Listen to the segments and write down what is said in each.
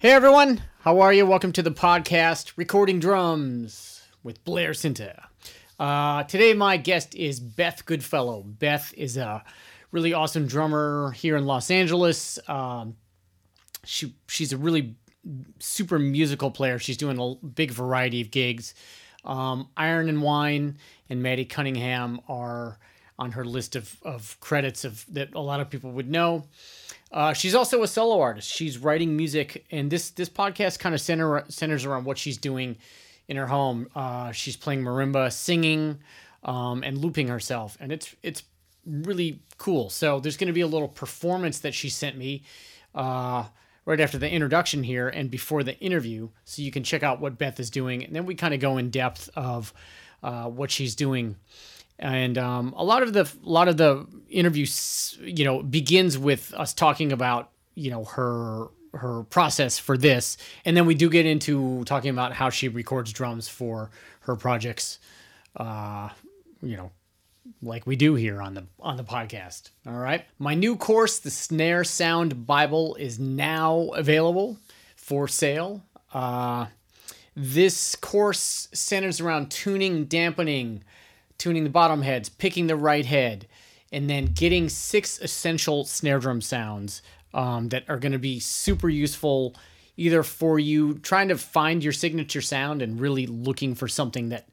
Hey everyone, how are you? Welcome to the podcast Recording Drums with Blair Sinta. Uh, today, my guest is Beth Goodfellow. Beth is a really awesome drummer here in Los Angeles. Um, she she's a really super musical player. She's doing a big variety of gigs. Um, Iron and Wine and Maddie Cunningham are on her list of, of credits of that a lot of people would know. Uh, she's also a solo artist. She's writing music, and this this podcast kind of center centers around what she's doing in her home. Uh, she's playing marimba, singing, um, and looping herself, and it's it's really cool. So there's going to be a little performance that she sent me uh, right after the introduction here and before the interview, so you can check out what Beth is doing, and then we kind of go in depth of uh, what she's doing and um, a lot of the a lot of the interview you know begins with us talking about you know her her process for this. And then we do get into talking about how she records drums for her projects uh you know like we do here on the on the podcast. All right? My new course the snare sound bible is now available for sale. Uh this course centers around tuning dampening tuning the bottom heads, picking the right head, and then getting six essential snare drum sounds um, that are going to be super useful either for you trying to find your signature sound and really looking for something that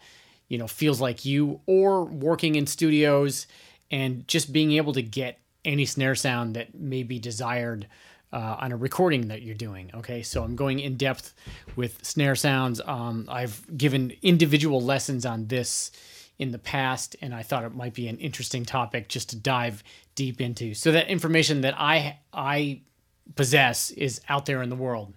you know feels like you or working in studios and just being able to get any snare sound that may be desired uh, on a recording that you're doing. Okay, so I'm going in depth with snare sounds. Um, I've given individual lessons on this in the past, and I thought it might be an interesting topic just to dive deep into. So that information that I I possess is out there in the world.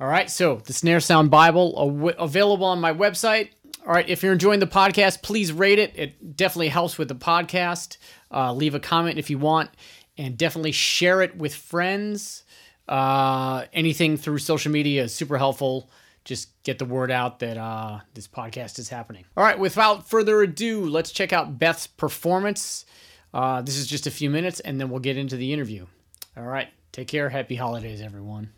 All right, so the Snare Sound Bible available on my website. All right, if you're enjoying the podcast, please rate it. It definitely helps with the podcast. Uh, leave a comment if you want, and definitely share it with friends. Uh, anything through social media is super helpful just get the word out that uh, this podcast is happening. All right, without further ado, let's check out Beth's performance. Uh, this is just a few minutes, and then we'll get into the interview. All right, take care. Happy holidays, everyone.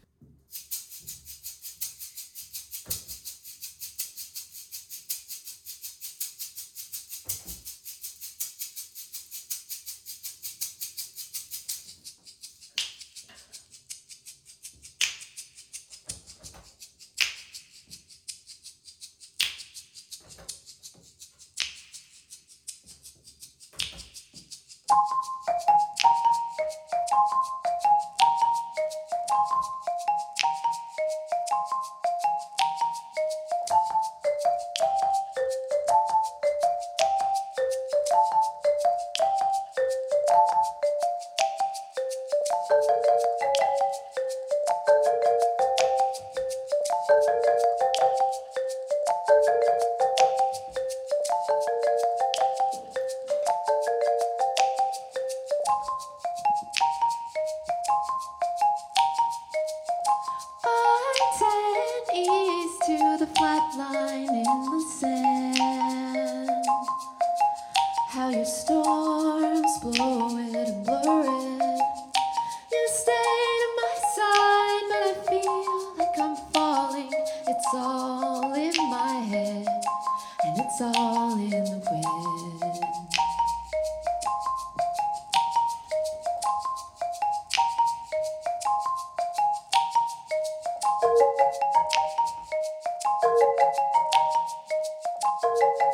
Thank you.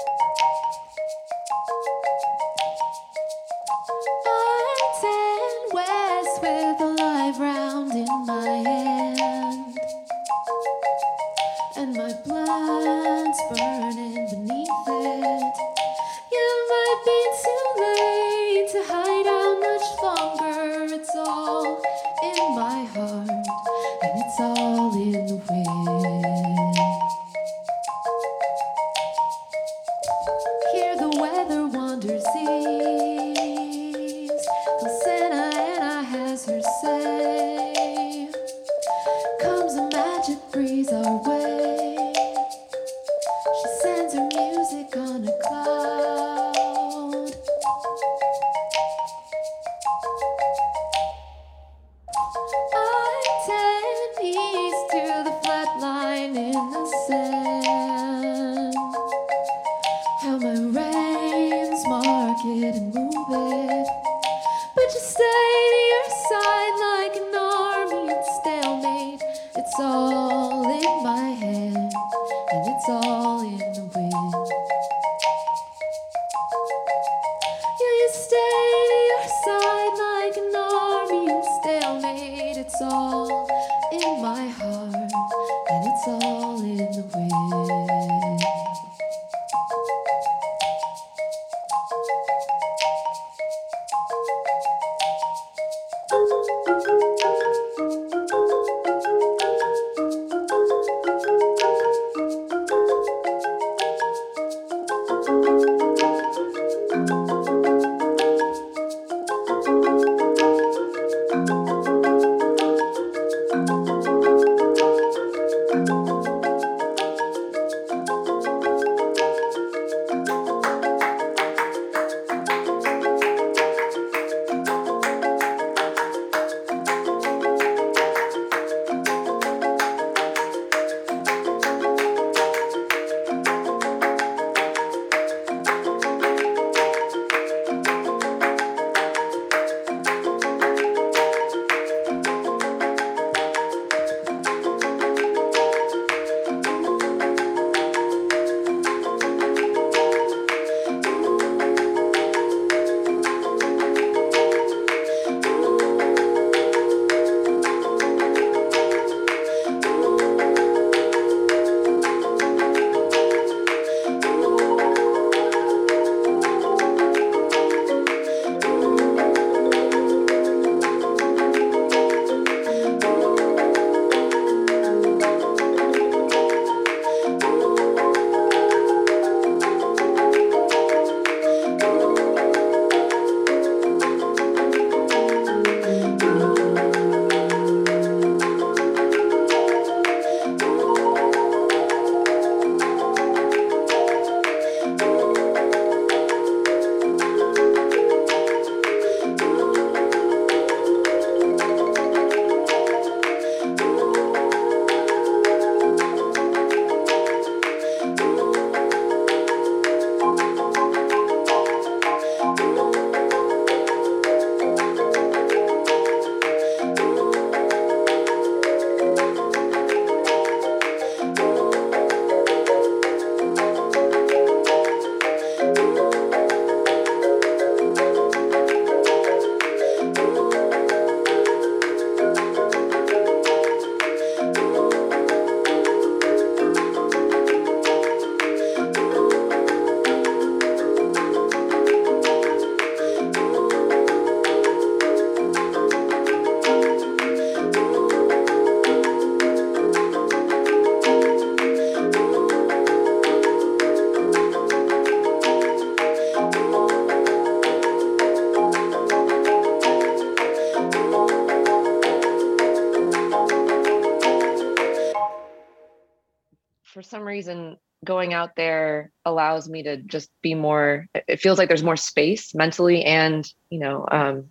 Going out there allows me to just be more it feels like there's more space mentally and you know um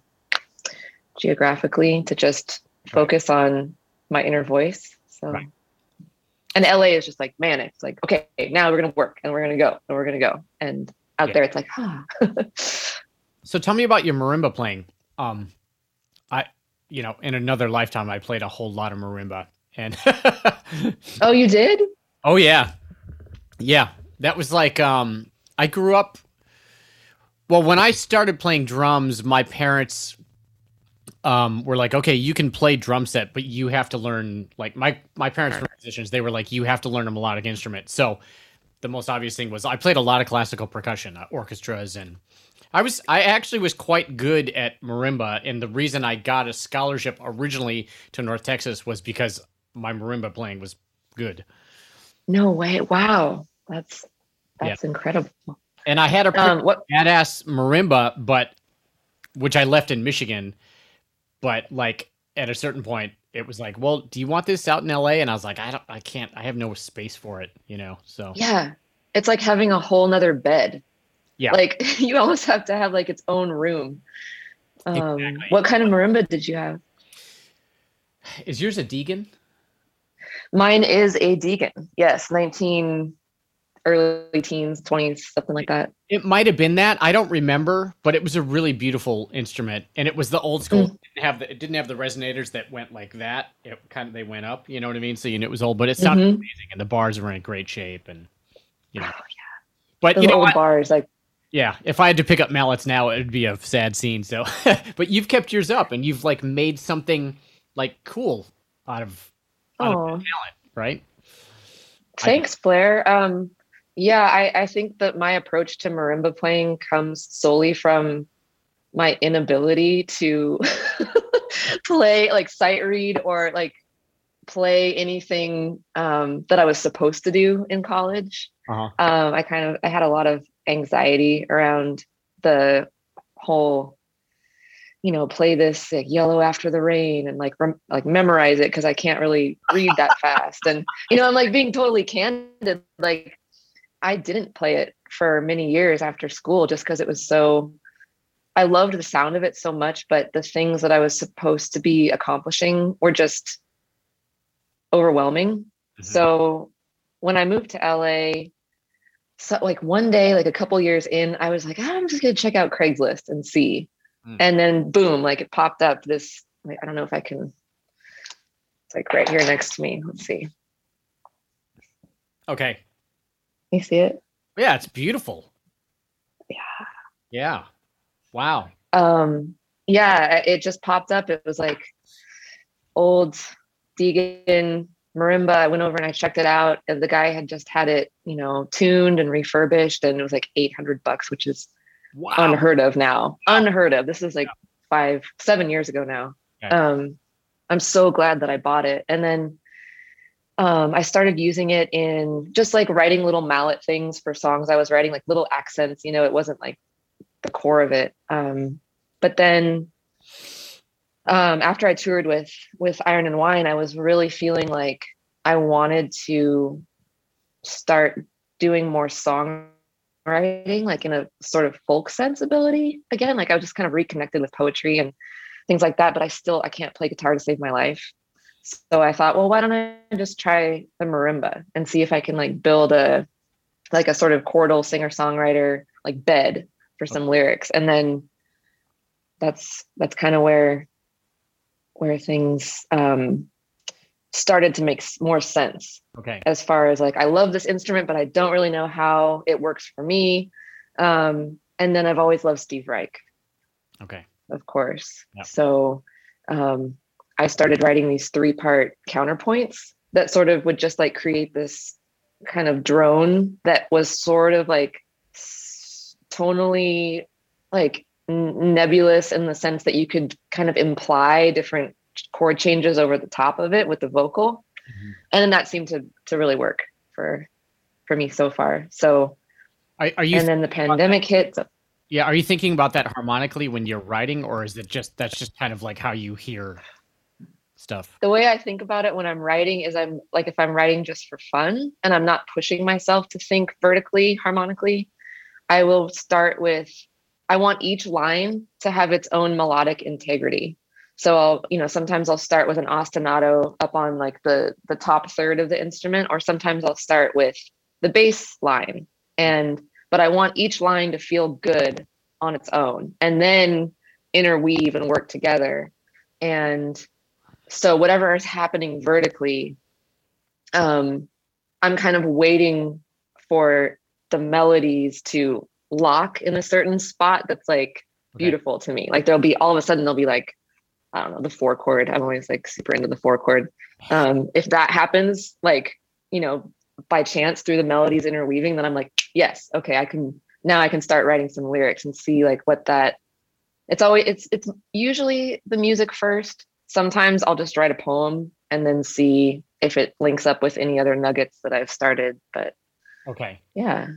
geographically to just focus on my inner voice so Right. and la is just like man it's like okay now we're gonna work and we're gonna go and we're gonna go and out Yeah. there it's like ah. So tell me about your marimba playing. Um, I, you know, in another lifetime, I played a whole lot of marimba, and oh you did oh yeah, yeah, that was like um, I grew up. Well, when I started playing drums, my parents um were like, okay, you can play drum set, but you have to learn like my my parents were musicians. They were like, you have to learn a melodic instrument. So the most obvious thing was I played a lot of classical percussion, uh, orchestras, and I was I actually was quite good at marimba, and the reason I got a scholarship originally to North Texas was because my marimba playing was good, no way wow that's Yeah. that's incredible and I had a pretty um what badass marimba, but which I left in Michigan, but like at a certain point. It was like, well, do you want this out in LA? And I was like, I don't, I can't, I have no space for it, you know. So Yeah. It's like having a whole nother bed. Yeah. Like you almost have to have like its own room. Um, Exactly. What kind of marimba did you have? is yours a Deagan? Mine is a Deagan. Yes, 19 early teens, 20s, something like that. It might have been that. I don't remember, but it was a really beautiful instrument, and it was the old school. Mm. It didn't have the, it didn't have the resonators that went like that. It kind of they went up. You know what I mean? So you knew it was old, but it sounded Mhm. amazing, and the bars were in great shape, and you know. Oh, But Those you know bars, like Yeah, if I had to pick up mallets now, it would be a sad scene. So, but you've kept yours up, and you've like made something like cool out of, out of Oh, talent, right? Thanks, Blair. Um, yeah, I, I think that my approach to marimba playing comes solely from my inability to play like sight read or like play anything um, that I was supposed to do in college. Uh-huh. Um, I kind of I had a lot of anxiety around the whole, you know, play this like yellow after the rain and like rem- like memorize it because I can't really read that fast. And you know, I'm like being totally candid. Like I didn't play it for many years after school just because it was so. I loved the sound of it so much, but the things that I was supposed to be accomplishing were just overwhelming. Mhm. So when I moved to LA, so like one day, like a couple years in, I was like, "Ah, I'm just gonna check out Craigslist and see. Mm. And then boom, like it popped up this, like, I don't know if I can, it's like right here next to me. Let's see. Okay. You see it? Yeah, it's beautiful. Yeah. Yeah. Wow. Um, yeah, it just popped up. It was like old Deagan marimba. I went over and I checked it out, and the guy had just had it, you know, tuned and refurbished, and it was like 800 bucks, which is Wow. unheard of now. Unheard of. This is like five, seven years ago now. Okay. Um, I'm so glad that I bought it. And then um, I started using it in just like writing little mallet things for songs I was writing, like little accents. You know, it wasn't like the core of it. Um, but then um, after I toured with with Iron and Wine, I was really feeling like I wanted to start doing more song writing like in a sort of folk sensibility again like i was just kind of reconnected with poetry and things like that but i still i can't play guitar to save my life so i thought well why don't i just try the marimba and see if i can like build a like a sort of chordal singer songwriter like bed for some lyrics and then that's that's kind of where where things um started to make more sense Okay. as far as like I love this instrument, but I don't really know how it works for me. Um, and then I've always loved Steve Reich, Okay. of course. Yeah. So um, I started writing these three part counterpoints that sort of would just like create this kind of drone that was sort of like tonally like nebulous in the sense that you could kind of imply different chord changes over the top of it with the vocal. Mhm. and then that seemed to to really work for for me so far. So Are, are you and then the pandemic hit so yeah, are you thinking about that harmonically when you're writing or is it just that's just kind of like how you hear stuff? the way i think about it when i'm writing is i'm like if i'm writing just for fun and i'm not pushing myself to think vertically harmonically i will start with i want each line to have its own melodic integrity. So i'll you know sometimes i'll start with an ostinato up on like the the top third of the instrument or sometimes i'll start with the bass line. And but i want each line to feel good on its own and then interweave and work together. And so whatever is happening vertically um i'm kind of waiting for the melodies to lock in a certain spot that's like Okay. beautiful to me. Like there'll be all of a sudden there'll be like i don't know the four chord. I'm always like super into the four chord. Um if that happens like you know by chance through the melodies interweaving then i'm like yes okay i can now i can start writing some lyrics and see like what that it's always it's it's usually the music first sometimes i'll just write a poem and then see if it links up with any other nuggets that i've started but Okay. yeah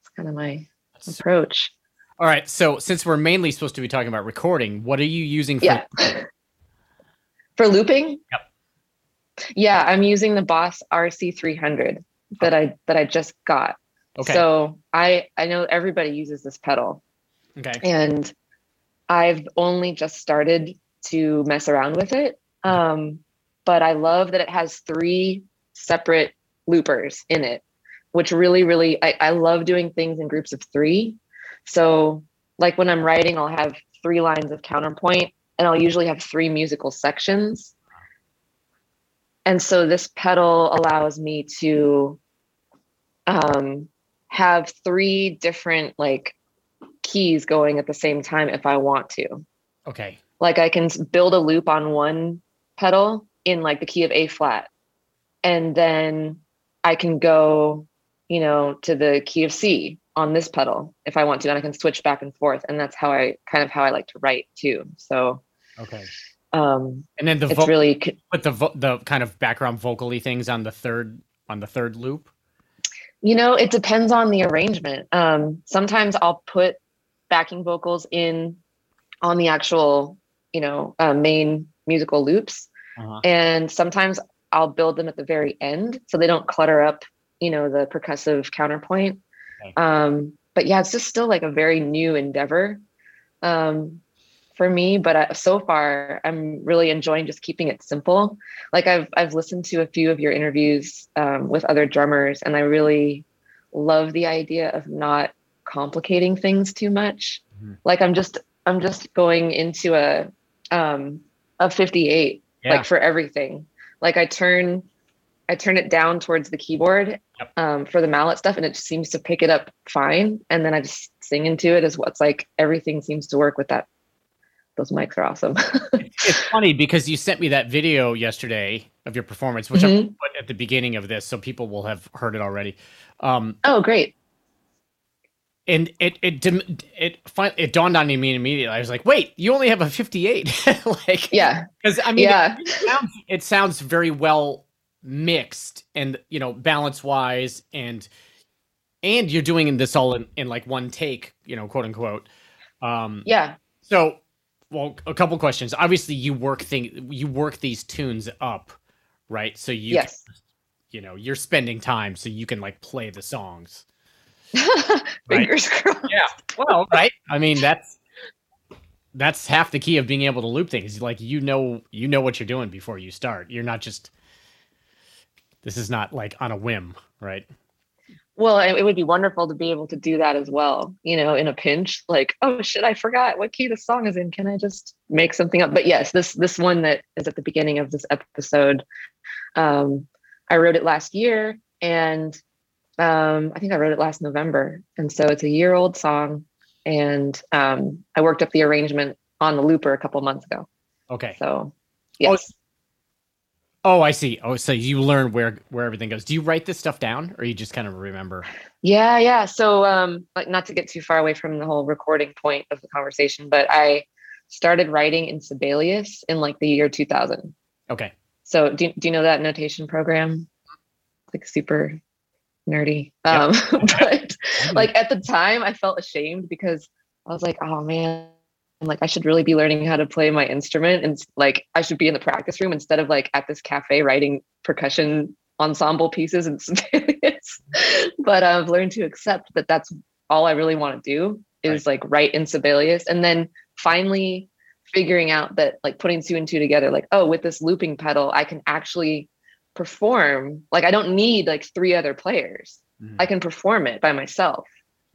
it's kind of my approach All right. So since we're mainly supposed to be talking about recording, what are you using for yeah for looping Yep. yeah i'm using the boss rc300 that i that i just got Okay. so i i know everybody uses this pedal okay. and I've only just started to mess around with it. Um, but I love that it has three separate loopers in it, which really, really, I, I love doing things in groups of three. So, like when I'm writing, I'll have three lines of counterpoint and I'll usually have three musical sections. And so this pedal allows me to um, have three different like keys going at the same time if I want to. Okay. Like I can build a loop on one pedal in like the key of A flat. And then I can go, you know, to the key of C on this pedal if I want to, and I can switch back and forth. And that's how I kind of how I like to write too. So Okay. um And then the it's vo- really c- put the vo- the kind of background vocally things on the third on the third loop. You know, it depends on the arrangement. Um, sometimes I'll put backing vocals in on the actual, you know, uh, main musical loops, Uh-huh. and sometimes I'll build them at the very end so they don't clutter up, you know, the percussive counterpoint. Okay. Um, but yeah, it's just still like a very new endeavor um, for me. But I, so far, I'm really enjoying just keeping it simple. Like I've I've listened to a few of your interviews um, with other drummers, and I really love the idea of not complicating things too much. Mhm. Like I'm just I'm just going into a um, a 58 Yeah. like for everything. Like I turn I turn it down towards the keyboard Yep. um, for the mallet stuff, and it just seems to pick it up fine. And then I just sing into it as what's like everything seems to work with that. Those mics are awesome. it's funny because you sent me that video yesterday of your performance, which I Mhm. put at the beginning of this, so people will have heard it already. Um, oh, great. And it it it fin- it dawned on me immediately. I was like, wait, you only have a fifty-eight, like Yeah. because I mean, yeah. it, sounds, it sounds very well mixed and you know balance wise and and you're doing this all in, in like one take you know quote unquote um Yeah. so well a couple questions obviously you work thing you work these tunes up right so you can- yes. you know you're spending time so you can like play the songs Fingers crossed. yeah. Well right. I mean that's that's half the key of being able to loop things. Like you know you know what you're doing before you start. You're not just this is not like on a whim right? Well, it it would be wonderful to be able to do that as well, you know, in a pinch, like, oh shit, I forgot. What key the song is in. Can I just make something up? But yes, this this one that is at the beginning of this episode, um, I wrote it last year and um, I think I wrote it last November. And so it's a year old song. And um, I worked up the arrangement on the looper a couple months ago. okay So yes. oh i see oh so you learn where where everything goes do you write this stuff down or you just kind of remember Yeah, yeah. So um like not to get too far away from the whole recording point of the conversation, but I started writing in Sibelius in like the year 2000. okay So do, do you know that notation program? Like super nerdy. Um but like at the time I felt ashamed because I was like, oh man, like I should really be learning how to play my instrument and like I should be in the practice room instead of like at this cafe writing percussion ensemble pieces and Sibelius. but I've learned to accept that that's all I really want to do is like write in Sibelius and then finally figuring out that like putting two and two together like oh with this looping pedal I can actually perform like I don't need like three other players Mhm. I can perform it by myself,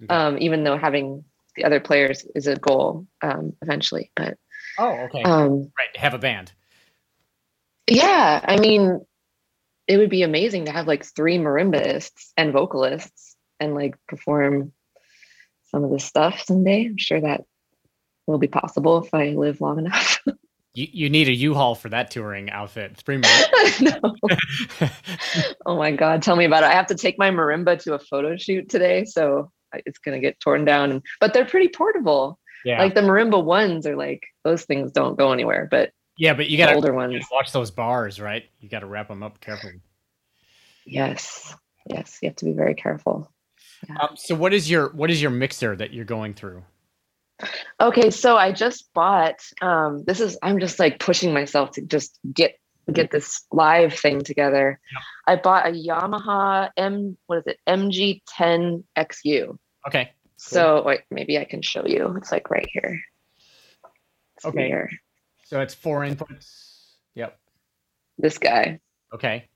Okay. um, even though having the other players is a goal um, eventually. But oh okay um, right have a band yeah, I mean, it would be amazing to have like three marimbaists and vocalists and like perform some of this stuff someday. I'm sure that will be possible if I live long enough. You, you need a u-haul for that touring outfit it's pretty no. Oh my God, tell me about it. I have to take my marimba to a photo shoot today. So it's going to get torn down. But they're pretty portable. yeah like the marimba ones are like those things don't go anywhere but yeah but you gotta older ones watch those bars right you gotta wrap them up carefully yes yes you have to be very careful um, so what is your what is your mixer that you're going through okay so i just bought um this is i'm just like pushing myself to just get get this live thing together. I bought a yamaha m what is it? Mg10 xu okay so wait maybe i can show you. It's like right here. It's Okay. here. so it's four inputs? Yep. This guy. Okay.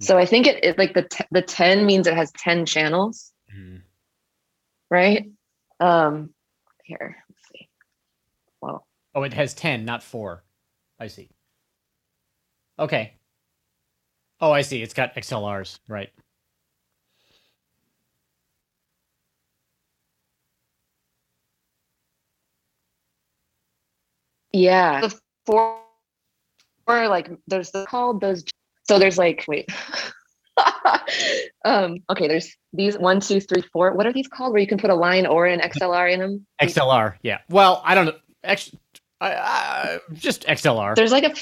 So i think it, it like the t- the 10 means it has 10 channels. Mhm. right? Um, here, let's see. Well, oh it has 10 not four i see okay oh i see it's got xlrs right yeah, the four or like there's the, called those. So there's like wait. um, okay, there's these one, two, three, four. What are these called? Where you can put a line or an XLR in them? XLR. Yeah. Well, I don't know. X, I, I, just XLR. There's like a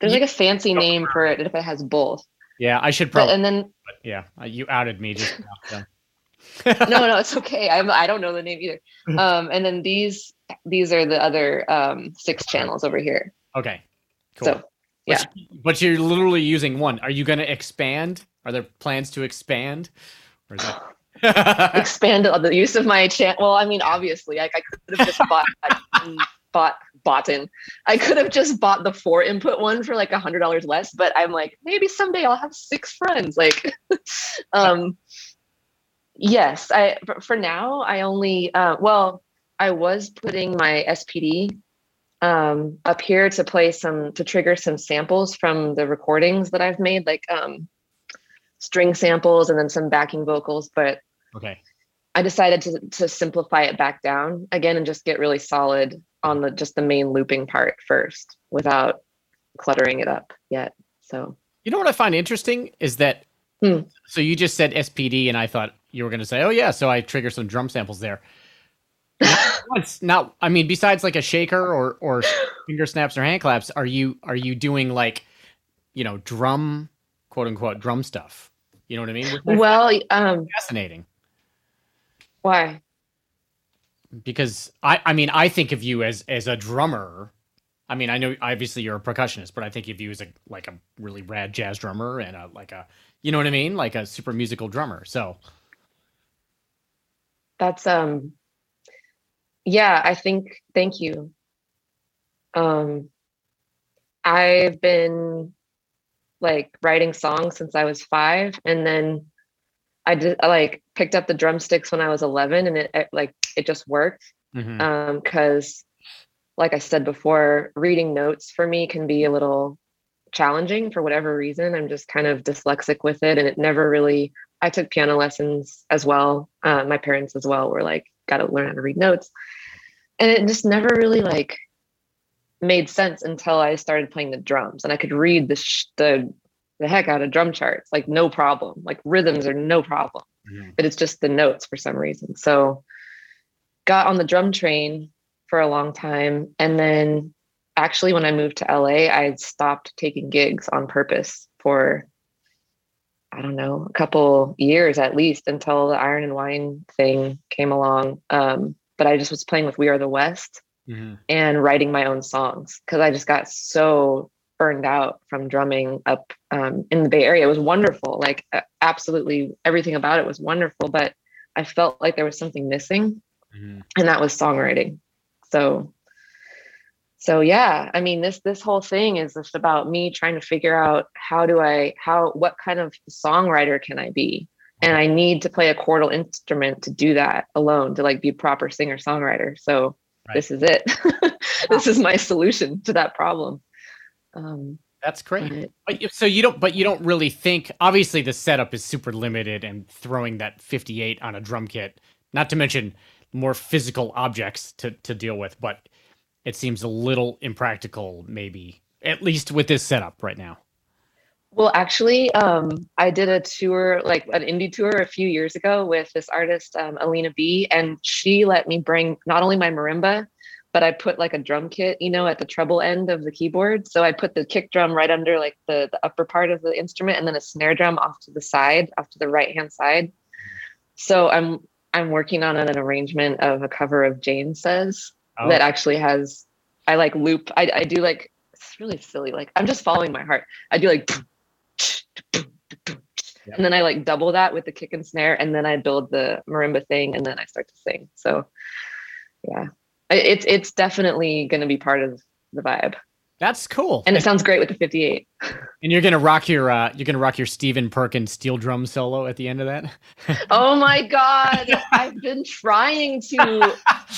there's like a fancy name for it if it has both. yeah, I should But probably. and then but yeah, uh, you outed me just no, no, it's okay. I'm I don't know the name either. Um, and then these these are the other um six channels over here. Okay. Cool. So yeah. But, but you're literally using one. Are you going to expand? Are there plans to expand? Or is that? expand the use of my channel. Well, I mean, obviously, like I could have just bought bought bought in. I could have just bought the four input one for like a hundred dollars less, but I'm like, maybe someday I'll have six friends. Like, um, yes, I for- for now I only uh, well, I was putting my SPD um up here to play some to trigger some samples from the recordings that I've made, like um string samples and then some backing vocals, but okay. I decided to to simplify it back down again and just get really solid on the just the main looping part first without cluttering it up yet. So You know what I find interesting is that. Hmm. So you just said SPD, and I thought you were going to say, "Oh yeah," so I trigger some drum samples there. It's not. I mean, besides like a shaker or or finger snaps or hand claps, are you are you doing like, you know, drum, quote unquote, drum stuff? You know what I mean? Well, um, fascinating why? because I I mean I think of you as as a drummer. I mean I know obviously you're a percussionist, but I think of you as a like a really rad jazz drummer and a like a you know what I mean like a super musical drummer. So That's um yeah, I think thank you. Um I've been like writing songs since I was 5 and then I did I, like picked up the drumsticks when I was 11 and it, it like it just worked. mhm. um because like i said before reading notes for me can be a little challenging for whatever reason i'm just kind of dyslexic with it and it never really i took piano lessons as well uh, my parents as well were like got to learn how to read notes and it just never really like made sense until i started playing the drums and i could read the sh- the the heck out of drum charts like no problem like rhythms are no problem Mhm. but it's just the notes for some reason. So got on the drum train for a long time. And then actually when I moved to LA, I stopped taking gigs on purpose for I don't know, a couple years at least until the Iron and Wine thing came along. Um, but I just was playing with We Are the West Mhm. and writing my own songs because I just got so burned out from drumming up um, in the Bay Area. It was wonderful, like absolutely everything about it was wonderful, but I felt like there was something missing, Mhm. and that was songwriting. So, so yeah, I mean this this whole thing is just about me trying to figure out how do I how what kind of songwriter can I be. And I need to play a chordal instrument to do that alone, to like be a proper singer songwriter. So Right. this is it. this is my solution to that problem. Um, That's great. but- But so you don't, but you don't really think. Obviously, the setup is super limited, and throwing that 58 on a drum kit, not to mention more physical objects to to deal with. But it seems a little impractical, maybe at least with this setup right now. Well, actually, um, I did a tour, like an indie tour a few years ago with this artist, um, Alina B, and she let me bring not only my marimba, but I put like a drum kit, you know, at the treble end of the keyboard. So I put the kick drum right under like the, the upper part of the instrument and then a snare drum off to the side, off to the right hand side. So I'm I'm working on an arrangement of a cover of Jane Says Oh, that actually has I like loop. I, I do like it's really silly. Like I'm just following my heart. I do like Yep. and then I like double that with the kick and snare, and then I build the marimba thing, and then I start to sing. So yeah, it's it's definitely going to be part of the vibe, that's cool. and it sounds great with the 58. And you're gonna rock your uh, you're gonna rock your Stephen Perkins steel drum solo at the end of that. Oh my god, I've been trying to.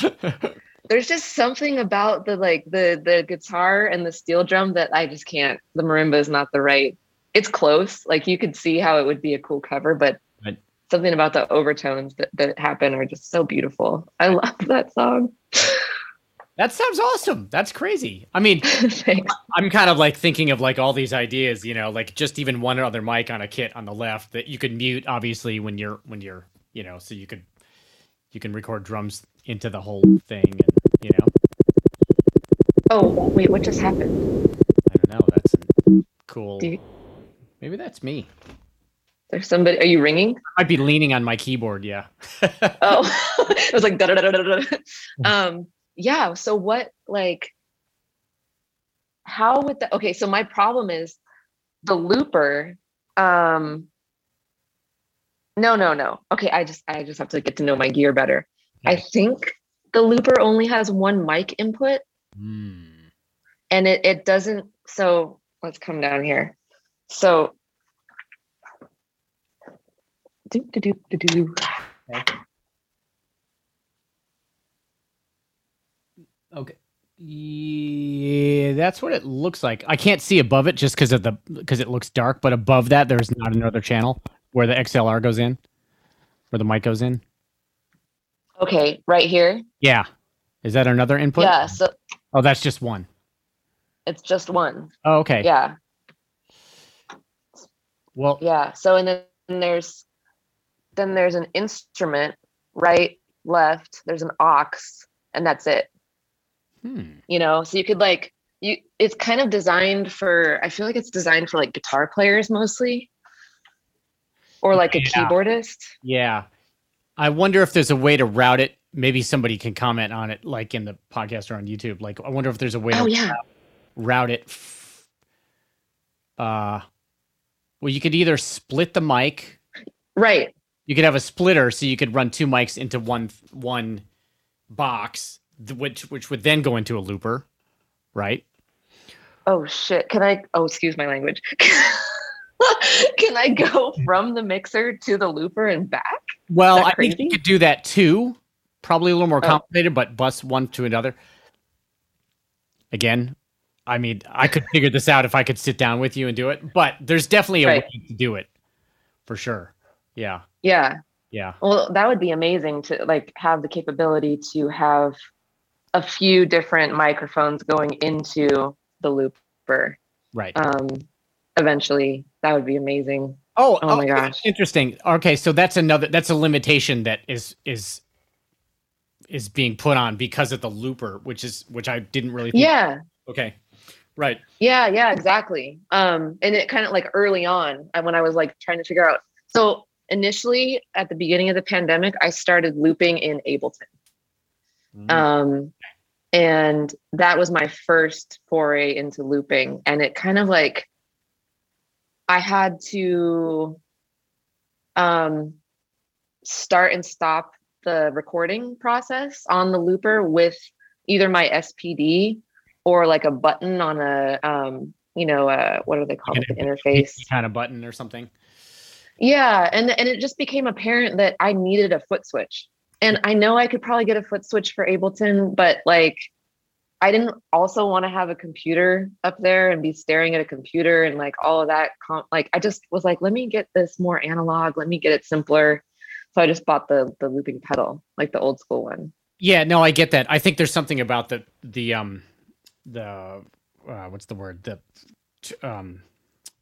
There's just something about the like the the guitar and the steel drum that I just can't. The marimba is not the right. It's close. Like you could see how it would be a cool cover, but Right. something about the overtones that, that happen are just so beautiful. I love that song. That sounds awesome. That's crazy. I mean, I'm kind of like thinking of like all these ideas, you know, like just even one other mic on a kit on the left that you could mute obviously when you're when you're, you know, so you could you can record drums into the whole thing and you know, Oh wait, what just happened? I don't know, that's cool. Do you- Maybe that's me. There's somebody. Are you ringing? I'd be leaning on my keyboard, yeah. Oh, it was like da da da da da. Um, yeah. So what, like, how would that? Okay, so my problem is the looper. Um, no, no, no. Okay, I just I just have to get to know my gear better. I think the looper only has one mic input, Hmm. and it it doesn't. So let's come down here. So. Do, do, do, do, do. Okay. Yeah, that's what it looks like. I can't see above it just because of the because it looks dark. But above that, there's not another channel where the XLR goes in, where the mic goes in. Okay, right here. Yeah, is that another input? Yeah, so Oh, that's just one. it's just one. Oh, okay. Yeah, Well, yeah. So and then there's then there's an instrument, right, left. There's an aux, and that's it. hmm. You know, so you could like you. It's kind of designed for. I feel like it's designed for like guitar players mostly, or like a keyboardist. yeah. I wonder if there's a way to route it. Maybe somebody can comment on it, like in the podcast or on YouTube. Like, I wonder if there's a way Oh to yeah, route it. f- Uh, well, you could either split the mic right. You could have a splitter so you could run two mics into one one box which which would then go into a looper right Oh shit. Can I? Oh, excuse my language. Can I go from the mixer to the looper and back? well i think you could do that too probably a little more Oh. complicated but bus one to another again i mean i could figure this out if i could sit down with you and do it but there's definitely a Right. way to do it for sure yeah Yeah. yeah Well, that would be amazing to like have the capability to have a few different microphones going into the looper. right Um, eventually, that would be amazing. Oh, Oh my gosh. Interesting. Okay, so that's another that's a limitation that is is is being put on because of the looper, which is which I didn't really think. Yeah, Okay. Right. yeah, yeah, exactly. Um, and it kind of like early on, and when I was like trying to figure out. So initially, at the beginning of the pandemic, I started looping in Ableton. Mm, um and that was my first foray into looping and it kind of like i had to um start and stop the recording process on the looper with either my spd or like a button on a um you know uh what are they called An the interface kind of button or something. Yeah, and and it just became apparent that I needed a foot switch. And I know I could probably get a foot switch for Ableton, but like I didn't also want to have a computer up there and be staring at a computer and like all of that com- like I just was like let me get this more analog, let me get it simpler. So I just bought the the looping pedal, like the old school one. Yeah, no, I get that. I think there's something about the the um the uh, what's the word the um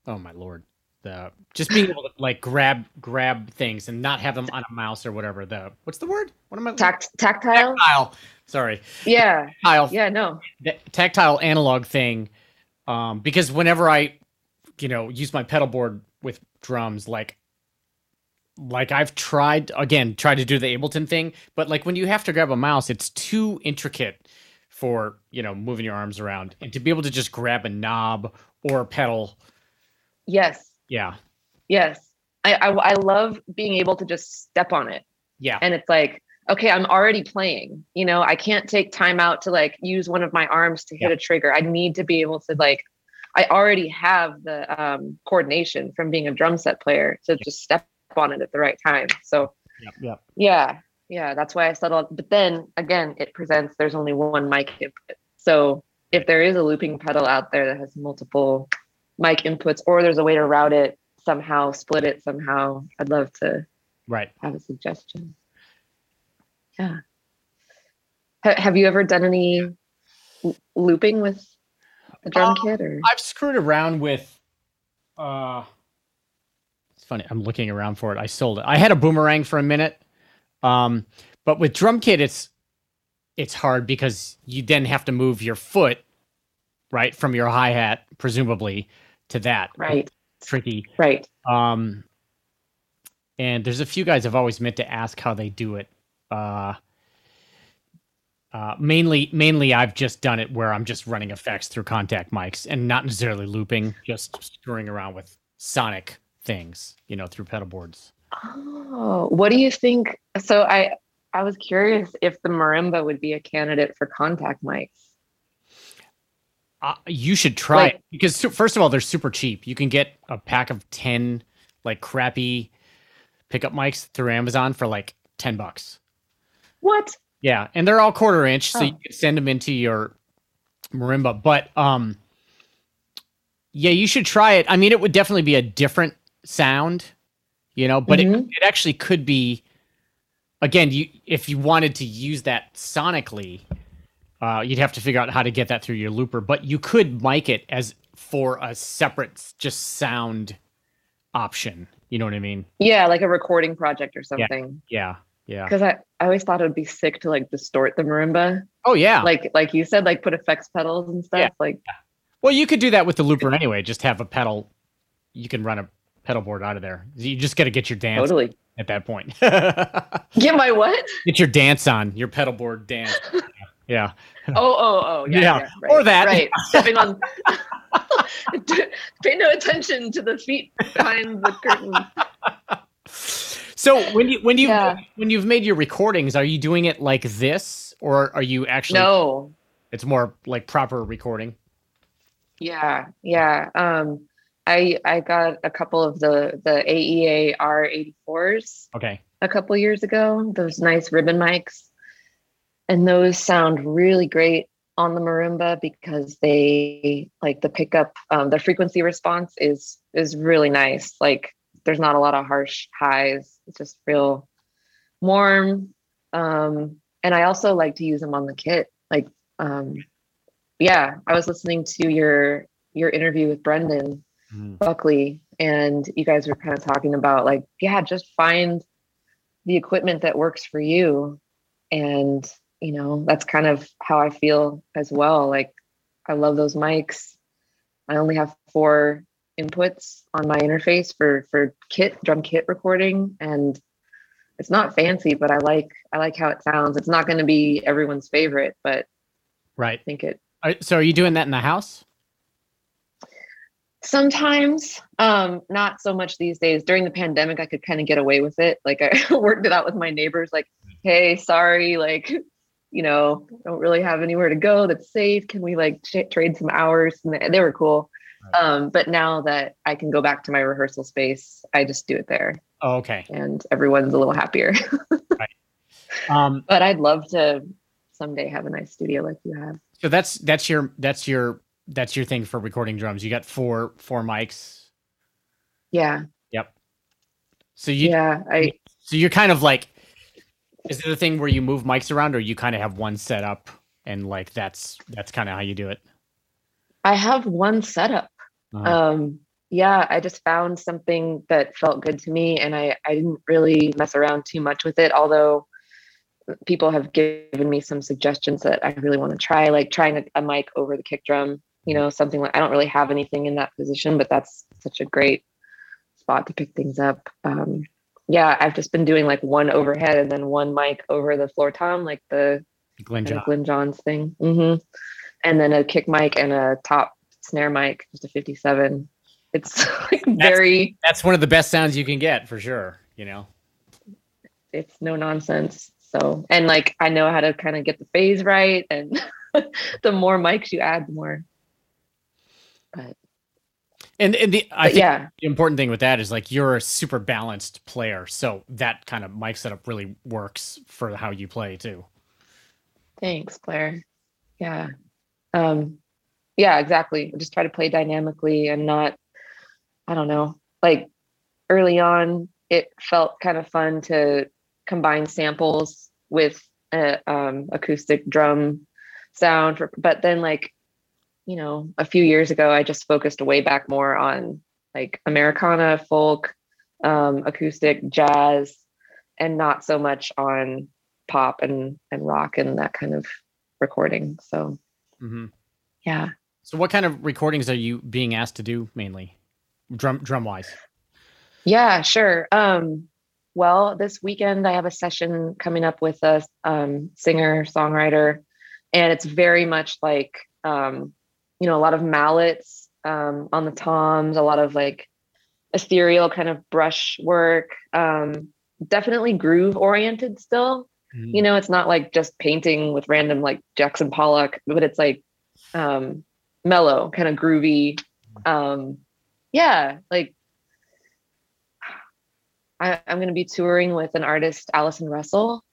oh my lord the just being able to like grab grab things and not have them on a mouse or whatever the what's the word what am I Tact tactile? tactile sorry Yeah. tactile Yeah, no. the tactile analog thing um because whenever i you know use my pedal board with drums like like i've tried again tried to do the ableton thing but like when you have to grab a mouse it's too intricate for you know moving your arms around and to be able to just grab a knob or a pedal Yes. Yeah Yes. I, I I love being able to just step on it. yeah and it's like okay i'm already playing you know i can't take time out to like use one of my arms to hit Yeah. a trigger i need to be able to like i already have the um, coordination from being a drum set player to just step on it at the right time so yeah, yeah. yeah yeah that's why i settled but then again it presents there's only one mic input so if there is a looping pedal out there that has multiple mic inputs or there's a way to route it somehow split it somehow i'd love to right have a suggestion. Yeah. Ha- have you ever done any l- looping with the drum Uh, kit or I've screwed around with. Uh, it's funny. I'm looking around for it. I sold it. I had a boomerang for a minute, um, but with drum kit, it's it's hard because you then have to move your foot right from your hi hat, presumably, to that. right, Tricky. right. Um, and there's a few guys I've always meant to ask how they do it. Uh, uh, mainly, mainly I've just done it where I'm just running effects through contact mics and not necessarily looping, just screwing around with sonic things, you know, through pedal boards. Oh, what do you think? So I I was curious if the marimba would be a candidate for contact mics. Uh, you should try Like- it because first of all, they're super cheap. You can get a pack of ten like crappy pickup mics through Amazon for like ten bucks. What? Yeah, and they're all quarter inch, so Oh. you can send them into your marimba. But um, yeah, you should try it. I mean, it would definitely be a different sound, you know, but it, Mhm. it actually could be. Again, you if you wanted to use that sonically, uh, you'd have to figure out how to get that through your looper. But you could mic it as for a separate just sound option. You know what I mean? Yeah, like a recording project or something. Yeah, yeah. Because I, I always thought it would be sick to like distort the marimba. Oh yeah. Like like you said, like put effects pedals and stuff. Yeah. Like Well, you could do that with the looper anyway. Just have a pedal. You can run a pedal board out of there. You just got to get your dance totally. at that point. get Get my what? Get your dance on, your pedal board dance. Yeah. Oh, oh, oh, yeah. Yeah, yeah, right, or that. Right. Stepping on pay no attention to the feet behind the curtain. So when you when you Yeah. when you've made your recordings, are you doing it like this, or are you actually? No. It's more like proper recording. Yeah, yeah. Um, I I got a couple of the the AEA R84s Okay. a couple years ago. Those nice ribbon mics, and those sound really great on the marimba because they like the pickup. Um, the frequency response is is really nice. Like there's not a lot of harsh highs. It's just real warm. Um, and I also like to use them on the kit. Like um, yeah, I was listening to your your interview with Brendan Mhm. Buckley, and you guys were kind of talking about like, yeah, just find the equipment that works for you. And, you know, that's kind of how I feel as well. Like, I love those mics. I only have four inputs on my interface for for kit drum kit recording and it's not fancy but i like i like how it sounds it's not going to be everyone's favorite but Right. i think it Are- So are you doing that in the house? Sometimes, um, not so much these days. During the pandemic, I could kind of get away with it. Like I worked it out with my neighbors, like, hey, sorry, like, you know, don't really have anywhere to go that's safe. Can we like ch- trade some hours? And they, they were cool. Um, but now that I can go back to my rehearsal space, I just do it there Oh, okay. and everyone's a little happier. right. Um, but I'd love to someday have a nice studio like you have. so that's that's your that's your that's your thing for recording drums. You got four four mics. Yeah. Yep. So you yeah. I, so you're kind of like is it a thing where you move mics around or you kind of have one set up and like that's that's kind of how you do it? I have one setup. Uh-huh. um yeah i just found something that felt good to me and i i didn't really mess around too much with it although people have given me some suggestions that i really want to try like trying a, a mic over the kick drum you know something like i don't really have anything in that position but that's such a great spot to pick things up um yeah i've just been doing like one overhead and then one mic over the floor tom like the Glyn John. Glyn Johns thing. hmm And then a kick mic and a top snare mic, just a 57. It's like very, That's one of the best sounds you can get for sure. You know. it's no nonsense. So, and like I know how to kind of get the phase right. And the more mics you add, the more. But, And and the I but think yeah, the important thing with that is like you're a super balanced player, so that kind of mic setup really works for how you play too. thanks, Blair. Yeah. Um, yeah, exactly. I just try to play dynamically and not, I don't know, like early on, it felt kind of fun to combine samples with a um, acoustic drum sound for but then like you know a few years ago i just focused way back more on like americana folk um acoustic jazz and not so much on pop and and rock and that kind of recording so hmm yeah So, what kind of recordings are you being asked to do mainly, drum drum wise? Yeah, sure. Um, well, this weekend I have a session coming up with a um, singer songwriter, and it's very much like um, you know a lot of mallets um, on the toms, a lot of like ethereal kind of brush work. Um, definitely groove oriented still. You know, it's not like just painting with random like Jackson Pollock, but it's like um, mellow, kind of groovy. Um, yeah, like I, I'm going to be touring with an artist, Allison Russell.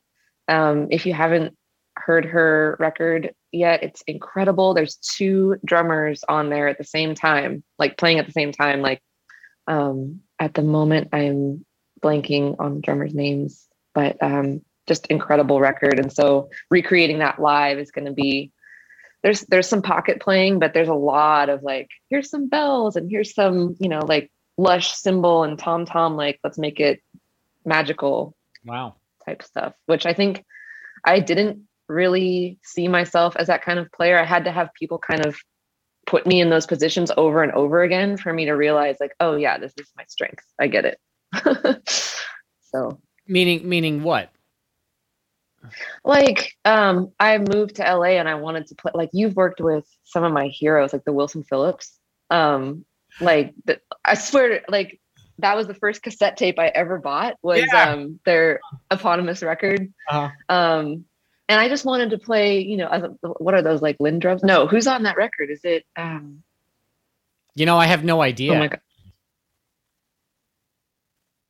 Um, if you haven't heard her record yet, it's incredible. There's two drummers on there at the same time, like playing at the same time. Like um, at the moment, I'm blanking on the drummers' names, but um, just incredible record. And so recreating that live is going to be there's there's some pocket playing, but there's a lot of like here's some bells and here's some you know like lush cymbal and tom tom like let's make it magical Wow. type stuff, which I think I didn't really see myself as that kind of player. I had to have people kind of put me in those positions over and over again for me to realize like, oh yeah, this is my strength. I get it. so Meaning meaning what? like um I moved to LA and I wanted to play like you've worked with some of my heroes like the Wilson Phillips. Um like the, I swear like that was the first cassette tape I ever bought was Yeah. um their eponymous record. Uh, Um and I just wanted to play, you know, what are those like Linn drums? No, who's on that record? Is it um you know, I have no idea. oh my god.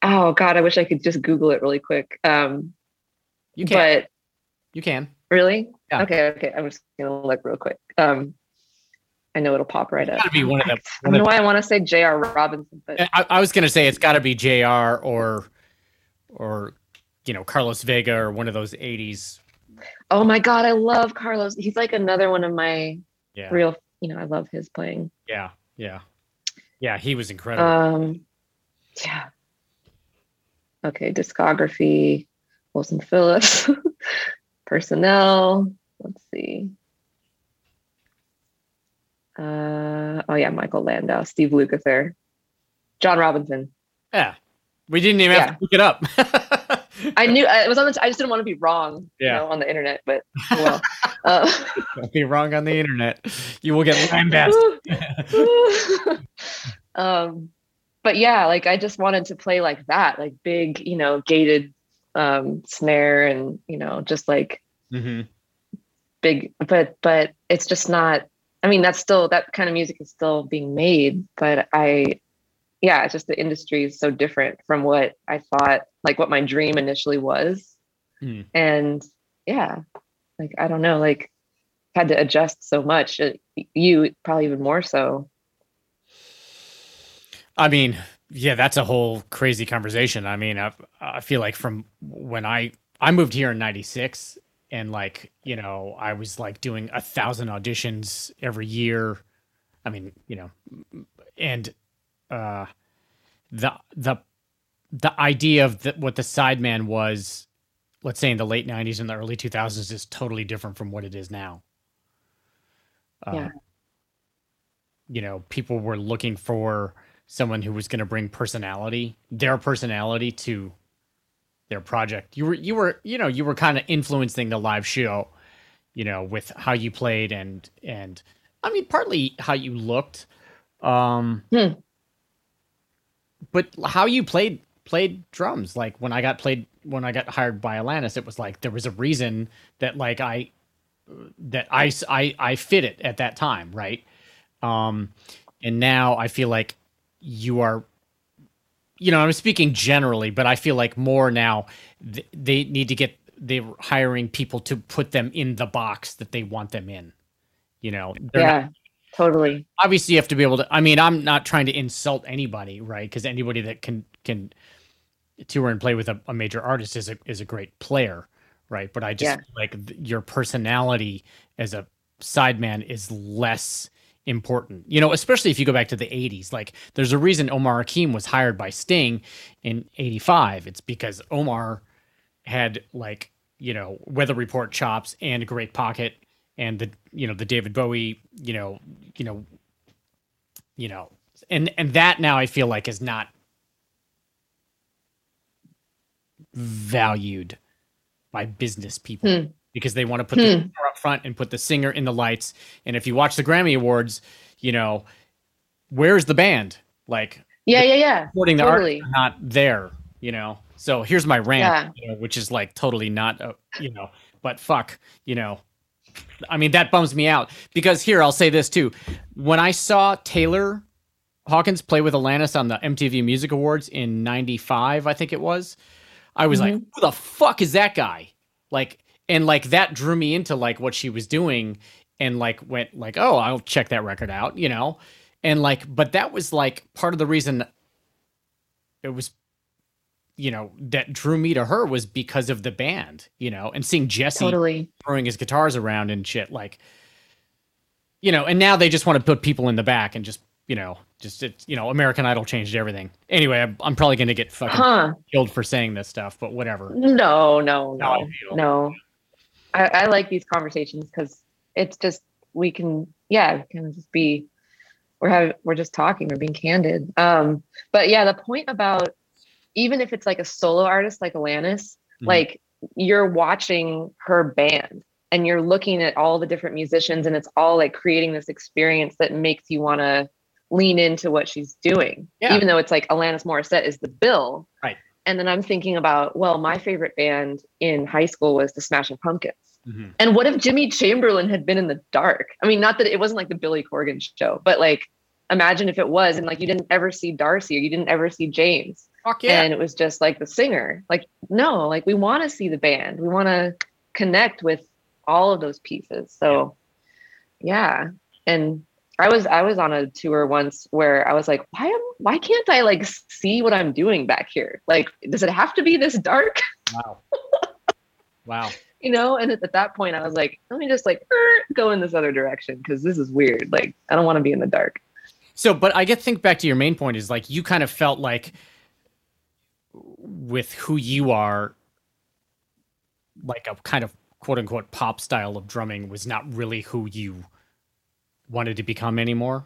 Oh god, I wish I could just Google it really quick. Um you can. but you can. Really? Yeah. Okay, okay. I'm just gonna look real quick. Um, I know it'll pop right up. Got to be one of the. I One don't know why I want to say J.R. Robinson, but I, I was gonna say it's got to be Jr. or or you know Carlos Vega or one of those '80s. Oh my god, I love Carlos. He's like another one of my Yeah. real. You know, I love his playing. Yeah. Yeah. Yeah. He was incredible. Um, yeah. Okay, discography. Wilson Phillips, personnel. Let's see. Uh, oh yeah, Michael Landau, Steve Lukather, John Robinson. yeah. We didn't even have to look it up. I knew I was on the. I just didn't want to be wrong, Yeah. you know, on the internet. But oh well, uh, Don't be wrong on the internet. You will get lambasted. um, but yeah, like I just wanted to play like that, like big, you know, gated um, snare, and you know, just like hmm big. But but it's just not. I mean, that's still that kind of music is still being made, but I, yeah, it's just the industry is so different from what I thought, like what my dream initially was, Hmm. and yeah, like I don't know, like had to adjust so much. Uh, You probably even more so. I mean, yeah, that's a whole crazy conversation. I mean, I, I feel like from when I I moved here in '96, and like you know, I was like doing a thousand auditions every year. I mean, you know, and uh, the the the idea of the, what the sideman was, let's say in the late '90s and the early 2000s, is totally different from what it is now. Uh, Yeah. You know, people were looking for someone who was going to bring personality, their personality to their project. You were you were you know you were kind of influencing the live show, you know, with how you played and and I mean partly how you looked, um, Hmm. But how you played played drums. Like when I got played when I got hired by Alanis, it was like there was a reason that like I that I I I fit it at that time, right? Um, and now I feel like you are you know i'm speaking generally but i feel like more now th- they need to get they're hiring people to put them in the box that they want them in you know They're not- yeah, totally. obviously you have to be able to i mean i'm not trying to insult anybody right because anybody that can can tour and play with a, a major artist is a is a great player right but i just Yeah. like your personality as a sideman is less important. You know, especially if you go back to the 80s. Like there's a reason Omar Hakim was hired by Sting in 85. It's because Omar had like, you know, weather report chops and a great pocket and the you know, the David Bowie, you know, you know, you know, and and that now I feel like is not valued by business people Hmm. because they want to put the singer up front and put the singer in the lights. And if you watch the Grammy Awards, you know, where's the band? Like Yeah, yeah, yeah. supporting the Totally. art not there, you know. So here's my rant, Yeah. you know, which is like totally not, uh, you know, but fuck, you know. I mean, that bums me out because here I'll say this too. When I saw Taylor Hawkins play with Alanis on the MTV Music Awards in 95, I think it was, I was like, Mhm. who the fuck is that guy? Like, and like that drew me into like what she was doing and like went like, oh, I'll check that record out, you know? And like, but that was like part of the reason it was, you know, that drew me to her was because of the band, you know, and seeing Jesse Totally. throwing his guitars around and shit like you know and now they just want to put people in the back and just you know just it, you know american idol changed everything anyway i'm, I'm probably going to get fucking Huh. killed for saying this stuff but whatever No, no, no, no. I, I like these conversations because it's just we can, yeah, we can just be. We're having, we're just talking, we're being candid. Um, but yeah, the point about even if it's like a solo artist like Alanis, Mhm. like you're watching her band and you're looking at all the different musicians, and it's all like creating this experience that makes you want to lean into what she's doing, Yeah. even though it's like Alanis Morissette is the bill. Right. And then I'm thinking about, well, my favorite band in high school was the Smashing Pumpkins. Mhm. And what if Jimmy Chamberlin had been in the dark? I mean, not that it wasn't like the Billy Corgan show, but like imagine if it was and like you didn't ever see Darcy or you didn't ever see James fuck yeah and it was just like the singer. Like, no, like we want to see the band. We want to connect with all of those pieces. So yeah. And I was I was on a tour once where I was like, why am why can't I like see what I'm doing back here? Like, does it have to be this dark? wow wow you know and at, at that point i was like let me just like er, go in this other direction because this is weird like i don't want to be in the dark so but i get think back to your main point is like you kind of felt like with who you are like a kind of quote unquote pop style of drumming was not really who you wanted to become anymore?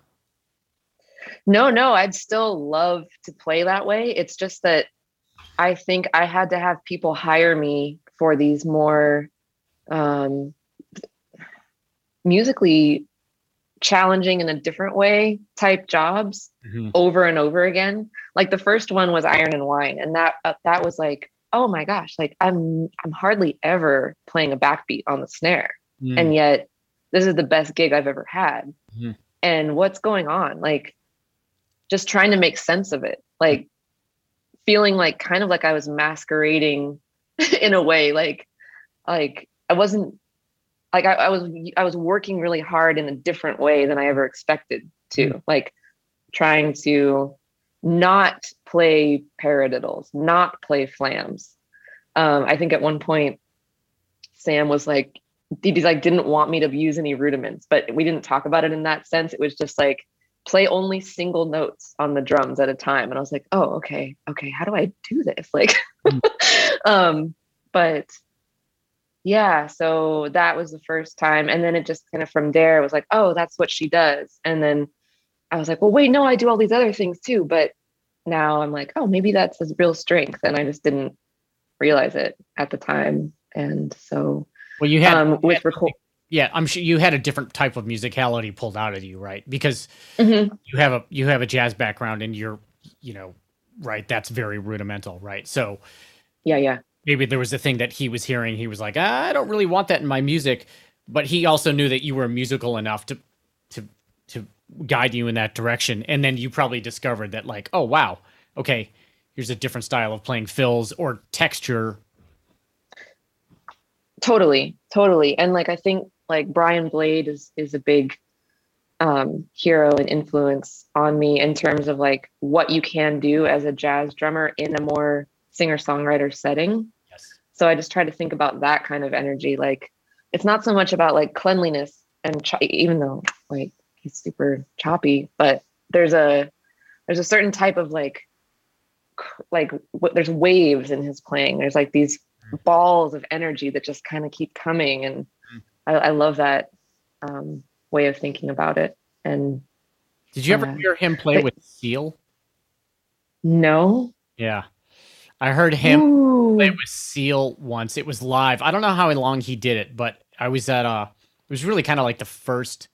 No no i'd still love to play that way. It's just that i think i had to have people hire me for these more um musically challenging in a different way type jobs Mhm. over and over again. Like the first one was Iron and Wine, and that uh, that was like, oh my gosh, like I'm I'm hardly ever playing a backbeat on the snare, Mm. and yet this is the best gig I've ever had. Mhm. And what's going on? Like, just trying to make sense of it, like feeling like kind of like I was masquerading in a way, like like I wasn't like I, I was I was working really hard in a different way than I ever expected to. Like trying to not play paradiddles, not play flams. Um, I think at one point Sam was like, he's like didn't want me to use any rudiments, but we didn't talk about it in that sense. It was just like play only single notes on the drums at a time. And I was like, oh, okay, okay, how do I do this? Like, um, but yeah, so that was the first time. And then it just kind of from there it was like, oh, that's what she does. And then I was like, well, wait, no, I do all these other things too. But now I'm like, oh, maybe that's his real strength. And I just didn't realize it at the time. And so well you had um with record yeah i'm sure you had a different type of musicality pulled out of you right because Mhm. you have a you have a jazz background and you're you know right that's very rudimental right so yeah, yeah. Maybe there was a thing that he was hearing. He was like i don't really want that in my music but he also knew that you were musical enough to to to guide you in that direction. And then you probably discovered that like oh wow okay here's a different style of playing fills or texture. Totally totally. And like i think like brian blade is is a big um hero and influence on me in terms of like what you can do as a jazz drummer in a more singer songwriter setting so i just try to think about that kind of energy like it's not so much about like cleanliness and ch- even though like he's super choppy, but there's a there's a certain type of like like what there's waves in his playing. There's like these balls of energy that just kind of keep coming, and I, I love that um, way of thinking about it. And Did you ever Uh, hear him play but- with Seal? no, Yeah. I heard him Ooh. play with Seal once. It was live. I don't know how long he did it, but I was at uh it was really kind of like the first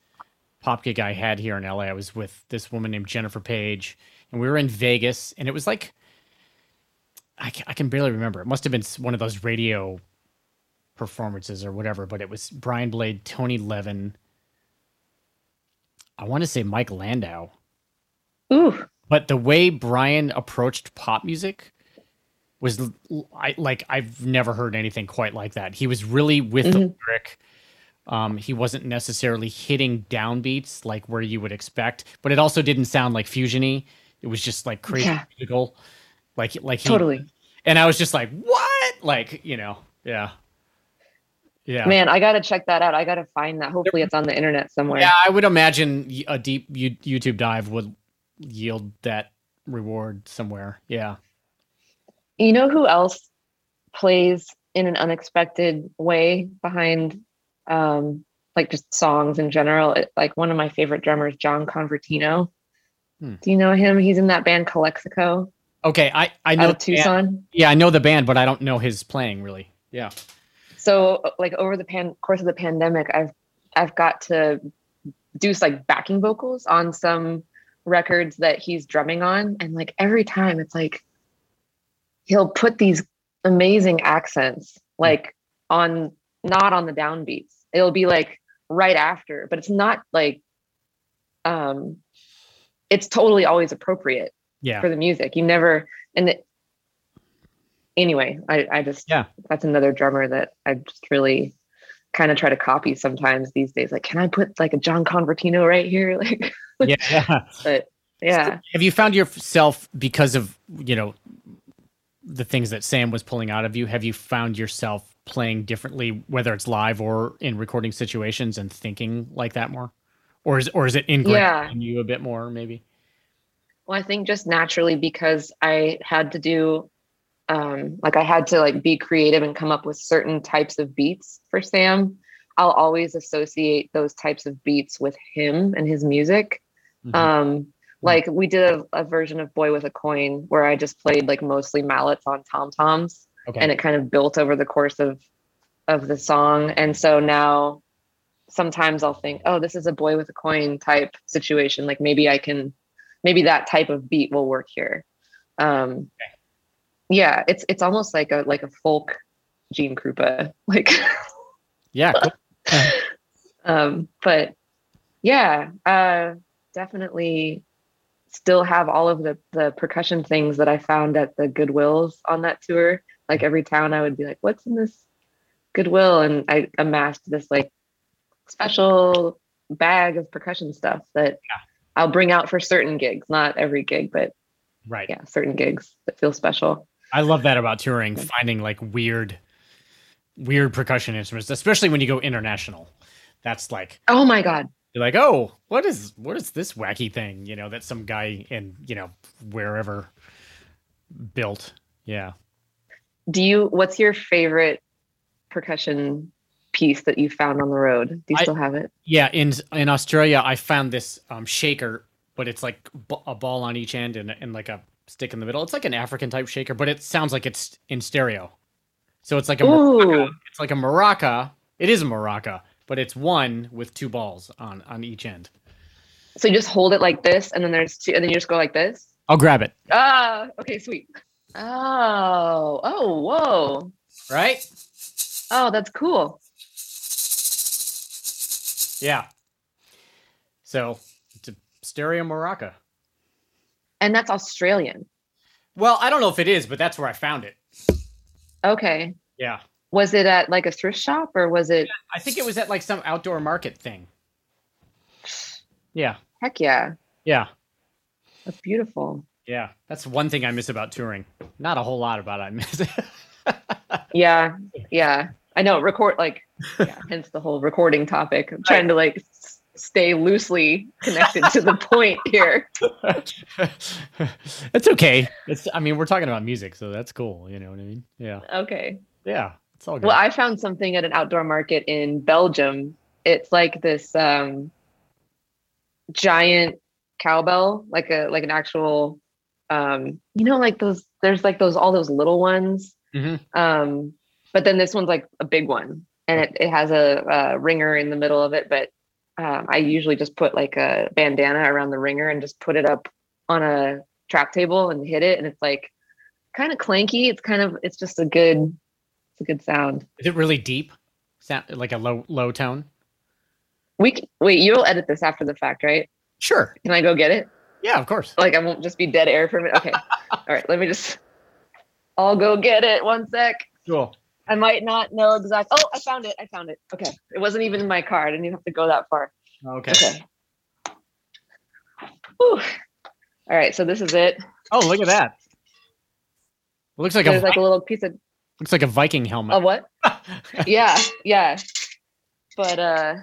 pop gig I had here in LA. I was with this woman named Jennifer Page, and we were in Vegas, and it was like I can, I can barely remember. It must have been one of those radio performances or whatever, but it was Brian Blade, Tony Levin. I want to say Mike Landau. Ooh, but the way Brian approached pop music was I like I've never heard anything quite like that. He was really with the Mhm. lyric. Um, he wasn't necessarily hitting downbeats like where you would expect, but it also didn't sound like fusiony. It was just like crazy Yeah. musical, like like he, totally. And I was just like, what? Like you know, yeah, yeah. Man, I gotta check that out. I gotta find that. Hopefully, it's on the internet somewhere. Yeah, I would imagine a deep YouTube dive would yield that reward somewhere. Yeah. You know who else plays in an unexpected way behind um like just songs in general? It, like one of my favorite drummers, John Convertino. Hmm. Do you know him? He's in that band Calexico Okay, I I know of the band. Tucson. Yeah, I know the band, but I don't know his playing really. Yeah. So like over the pan course of the pandemic, I've I've got to do like backing vocals on some records that he's drumming on, and like every time it's like he'll put these amazing accents like on not on the downbeats. It'll be like right after, but it's not like um it's totally always appropriate Yeah. for the music. You never and it, anyway, I I just Yeah. that's another drummer that I just really kind of try to copy sometimes these days. Like, can I put like a John Convertino right here? Like, Yeah. but yeah, Have you found yourself because of, you know, the things that Sam was pulling out of you, have you found yourself playing differently whether it's live or in recording situations and thinking like that more? Or is or is it ingrained Yeah. in you a bit more maybe? Well, I think just naturally because I had to do um like I had to like be creative and come up with certain types of beats for Sam. I'll always associate those types of beats with him and his music. Mhm. Um like we did a, a version of Boy with a Coin where I just played like mostly mallets on tom toms okay. and it kind of built over the course of of the song. And so now sometimes I'll think, oh, this is a boy with a coin type situation. Like maybe I can maybe that type of beat will work here. Um yeah, it's it's almost like a like a folk Gene Krupa. Like yeah. Um but yeah, uh definitely still have all of the the percussion things that I found at the Goodwills on that tour. Like every town I would be like, what's in this Goodwill? And I amassed this like special bag of percussion stuff that I'll bring out for certain gigs, not every gig, but Right. yeah, certain gigs that feel special. I love that about touring, finding like weird, weird percussion instruments, especially when you go international. That's like Oh my God. You're like, oh, what is what is this wacky thing? You know, that some guy in you know wherever built. Yeah. Do you what's your favorite percussion piece that you found on the road? Do you I- still have it? Yeah, in in Australia, I found this um, shaker, but it's like b- a ball on each end and, and like a stick in the middle. It's like an African type shaker, but it sounds like it's in stereo. So it's like a maraca. It's like a maraca. It is a maraca, but it's one with two balls on on each end. So you just hold it like this and then there's two and then you just go like this? I'll grab it. Ah, okay, sweet. Oh, oh, whoa. Right? Oh, that's cool. Yeah. So it's a stereo maraca. And that's Australian. Well, I don't know if it is, but that's where I found it. Okay. Yeah. Was it at like a thrift shop or was it I think it was at like some outdoor market thing. Yeah. heck yeah. Yeah. That's beautiful. Yeah. That's one thing I miss about touring. Not a whole lot about it. I miss. Yeah. Yeah. I know record like yeah, hence the whole recording topic. I'm trying to like s- stay loosely connected to the point here. it's okay. It's I mean, we're talking about music, so that's cool. You know what I mean? Yeah. Okay. Yeah. It's all good. Well, I found something at an outdoor market in Belgium. It's like this um, giant cowbell, like a like an actual, um, you know, like those. There's like those all those little ones, Mhm. um, but then this one's like a big one, and it it has a, a ringer in the middle of it. But um, I usually just put like a bandana around the ringer and just put it up on a trap table and hit it, and it's like kind of clanky. It's kind of it's just a good it's a good sound. Is it really deep? Sound like a low low tone? We c- wait. You'll edit this after the fact, right? Sure. Can I go get it? Yeah, of course. Like I won't just be dead air for a minute. Okay. All right. Let me just. I'll go get it. One sec. Cool. I might not know exact. Oh, I found it. I found it. Okay. It wasn't even in my car. I didn't even have to go that far. Okay. Okay. Whew. All right. So this is it. Oh, look at that. It looks like a There's like a little piece of, looks like a Viking helmet. of what? Yeah. Yeah. But uh.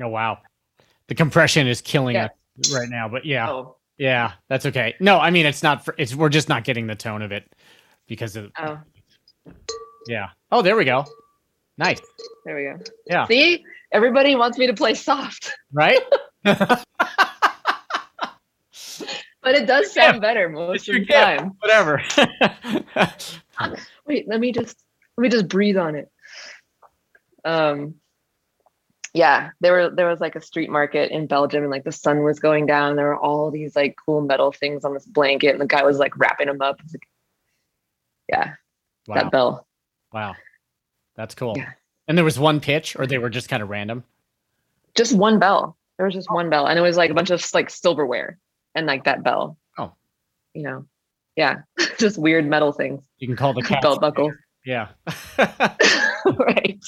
oh wow. The compression is killing Yeah. us right now, but yeah. Oh. Yeah, that's okay. No, I mean it's not for it's we're just not getting the tone of it because of Oh. yeah. Oh, there we go. Nice. There we go. Yeah. See, everybody wants me to play soft, Right? but it does sound better most of the time. Whatever. Wait, let me just let me just breathe on it. Um yeah, there were there was like a street market in Belgium and like the sun was going down. There were all these like cool metal things on this blanket, and the guy was like wrapping them up. Like, yeah, wow. that bell. Wow. That's cool. Yeah. And there was one pitch or they were just kind of random. Just one bell. There was just one bell, and it was like a bunch of like silverware and like that bell. Oh. you know, yeah, just weird metal things, You can call the belt buckles, Yeah. right?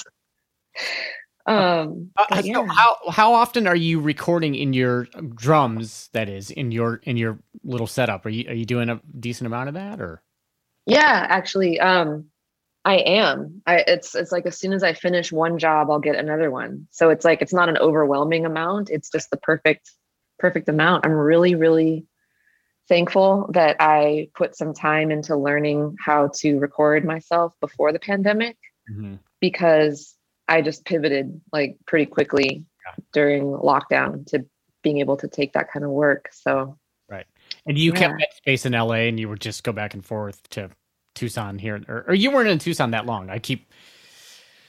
Um, Uh, so yeah. how how often are you recording in your drums? That is in your in your little setup. Are you are you doing a decent amount of that or? Yeah, actually, um, I am. I it's it's like as soon as I finish one job, I'll get another one. So it's like it's not an overwhelming amount. It's just the perfect perfect amount. I'm really really thankful that I put some time into learning how to record myself before the pandemic Mhm. because I just pivoted like pretty quickly during lockdown to being able to take that kind of work. So Right. And you kept that space in LA, and you would just go back and forth to Tucson here, or, or you weren't in Tucson that long. I keep.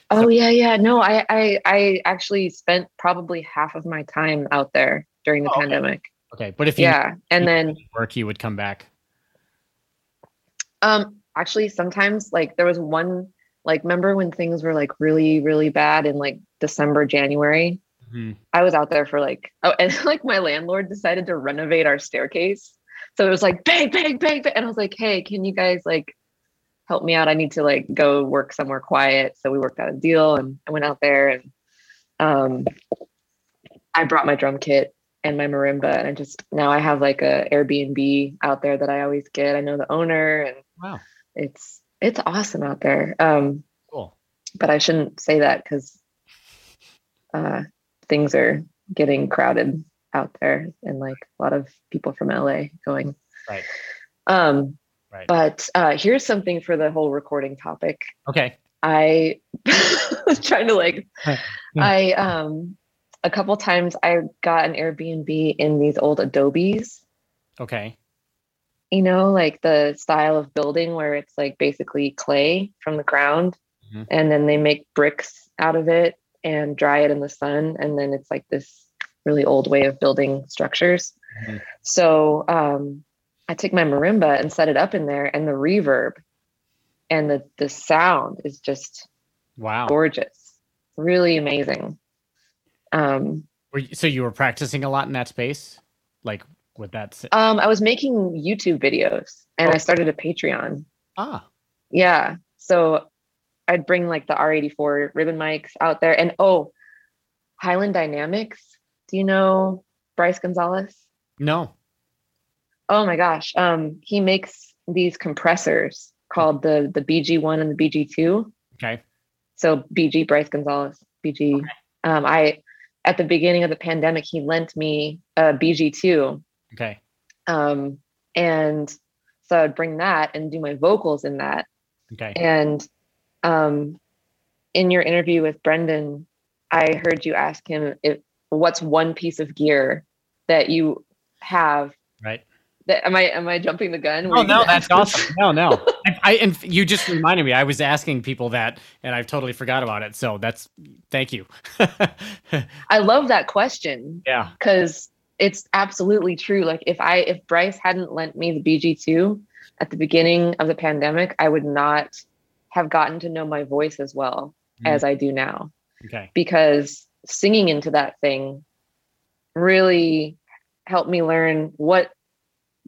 Oh yeah, yeah. No, I, I I actually spent probably half of my time out there during the Oh, okay. pandemic. Okay, but if you Yeah. And then work, you would come back. um actually sometimes like there was one like remember when things were like really, really bad in like December, January? Mhm. I was out there for like oh and like my landlord decided to renovate our staircase. So it was like bang, bang, bang, bang. And I was like, hey, can you guys like help me out? I need to like go work somewhere quiet. So we worked out a deal and I went out there and um I brought my drum kit and my marimba and I just now I have like a Airbnb out there that I always get. I know the owner and Wow, it's it's awesome out there. Um cool. but I shouldn't say that because uh, things are getting crowded out there, and like a lot of people from LA going. Right. Um, Right. But uh, here's something for the whole recording topic. Okay. I was trying to like, Yeah. I um, a couple times I got an Airbnb in these old Adobes. Okay. You know, like the style of building where it's like basically clay from the ground, Mhm. and then they make bricks out of it and dry it in the sun, and then it's like this really old way of building structures. Mhm. So um, I took my marimba and set it up in there, and the reverb and the the sound is just Wow. gorgeous, really amazing. Um, Were you, so you were practicing a lot in that space, like with that. um, I was making YouTube videos, and I Oh. started a Patreon. Ah. Yeah. So I'd bring like the R84 ribbon mics out there. And oh, Highland Dynamics. Do you know Bryce Gonzalez? No. Oh my gosh. Um, he makes these compressors called the the BG1 and the BG2. Okay. So BG Bryce Gonzalez, BG. Um, I at the beginning of the pandemic, he lent me a BG2. Okay. Um, and so I'd bring that and do my vocals in that. Okay. And um, in your interview with Brendan, I heard you ask him if what's one piece of gear that you have Right. That am I am I jumping the gun? Were Oh no, that's awesome. No, no. I, I and you just reminded me. I was asking people that, and I've totally forgot about it. So that's thank you. I love that question yeah. because it's absolutely true. Like if I if Bryce hadn't lent me the BG2 at the beginning of the pandemic, I would not have gotten to know my voice as well Mhm. as I do now. Okay. because singing into that thing really helped me learn what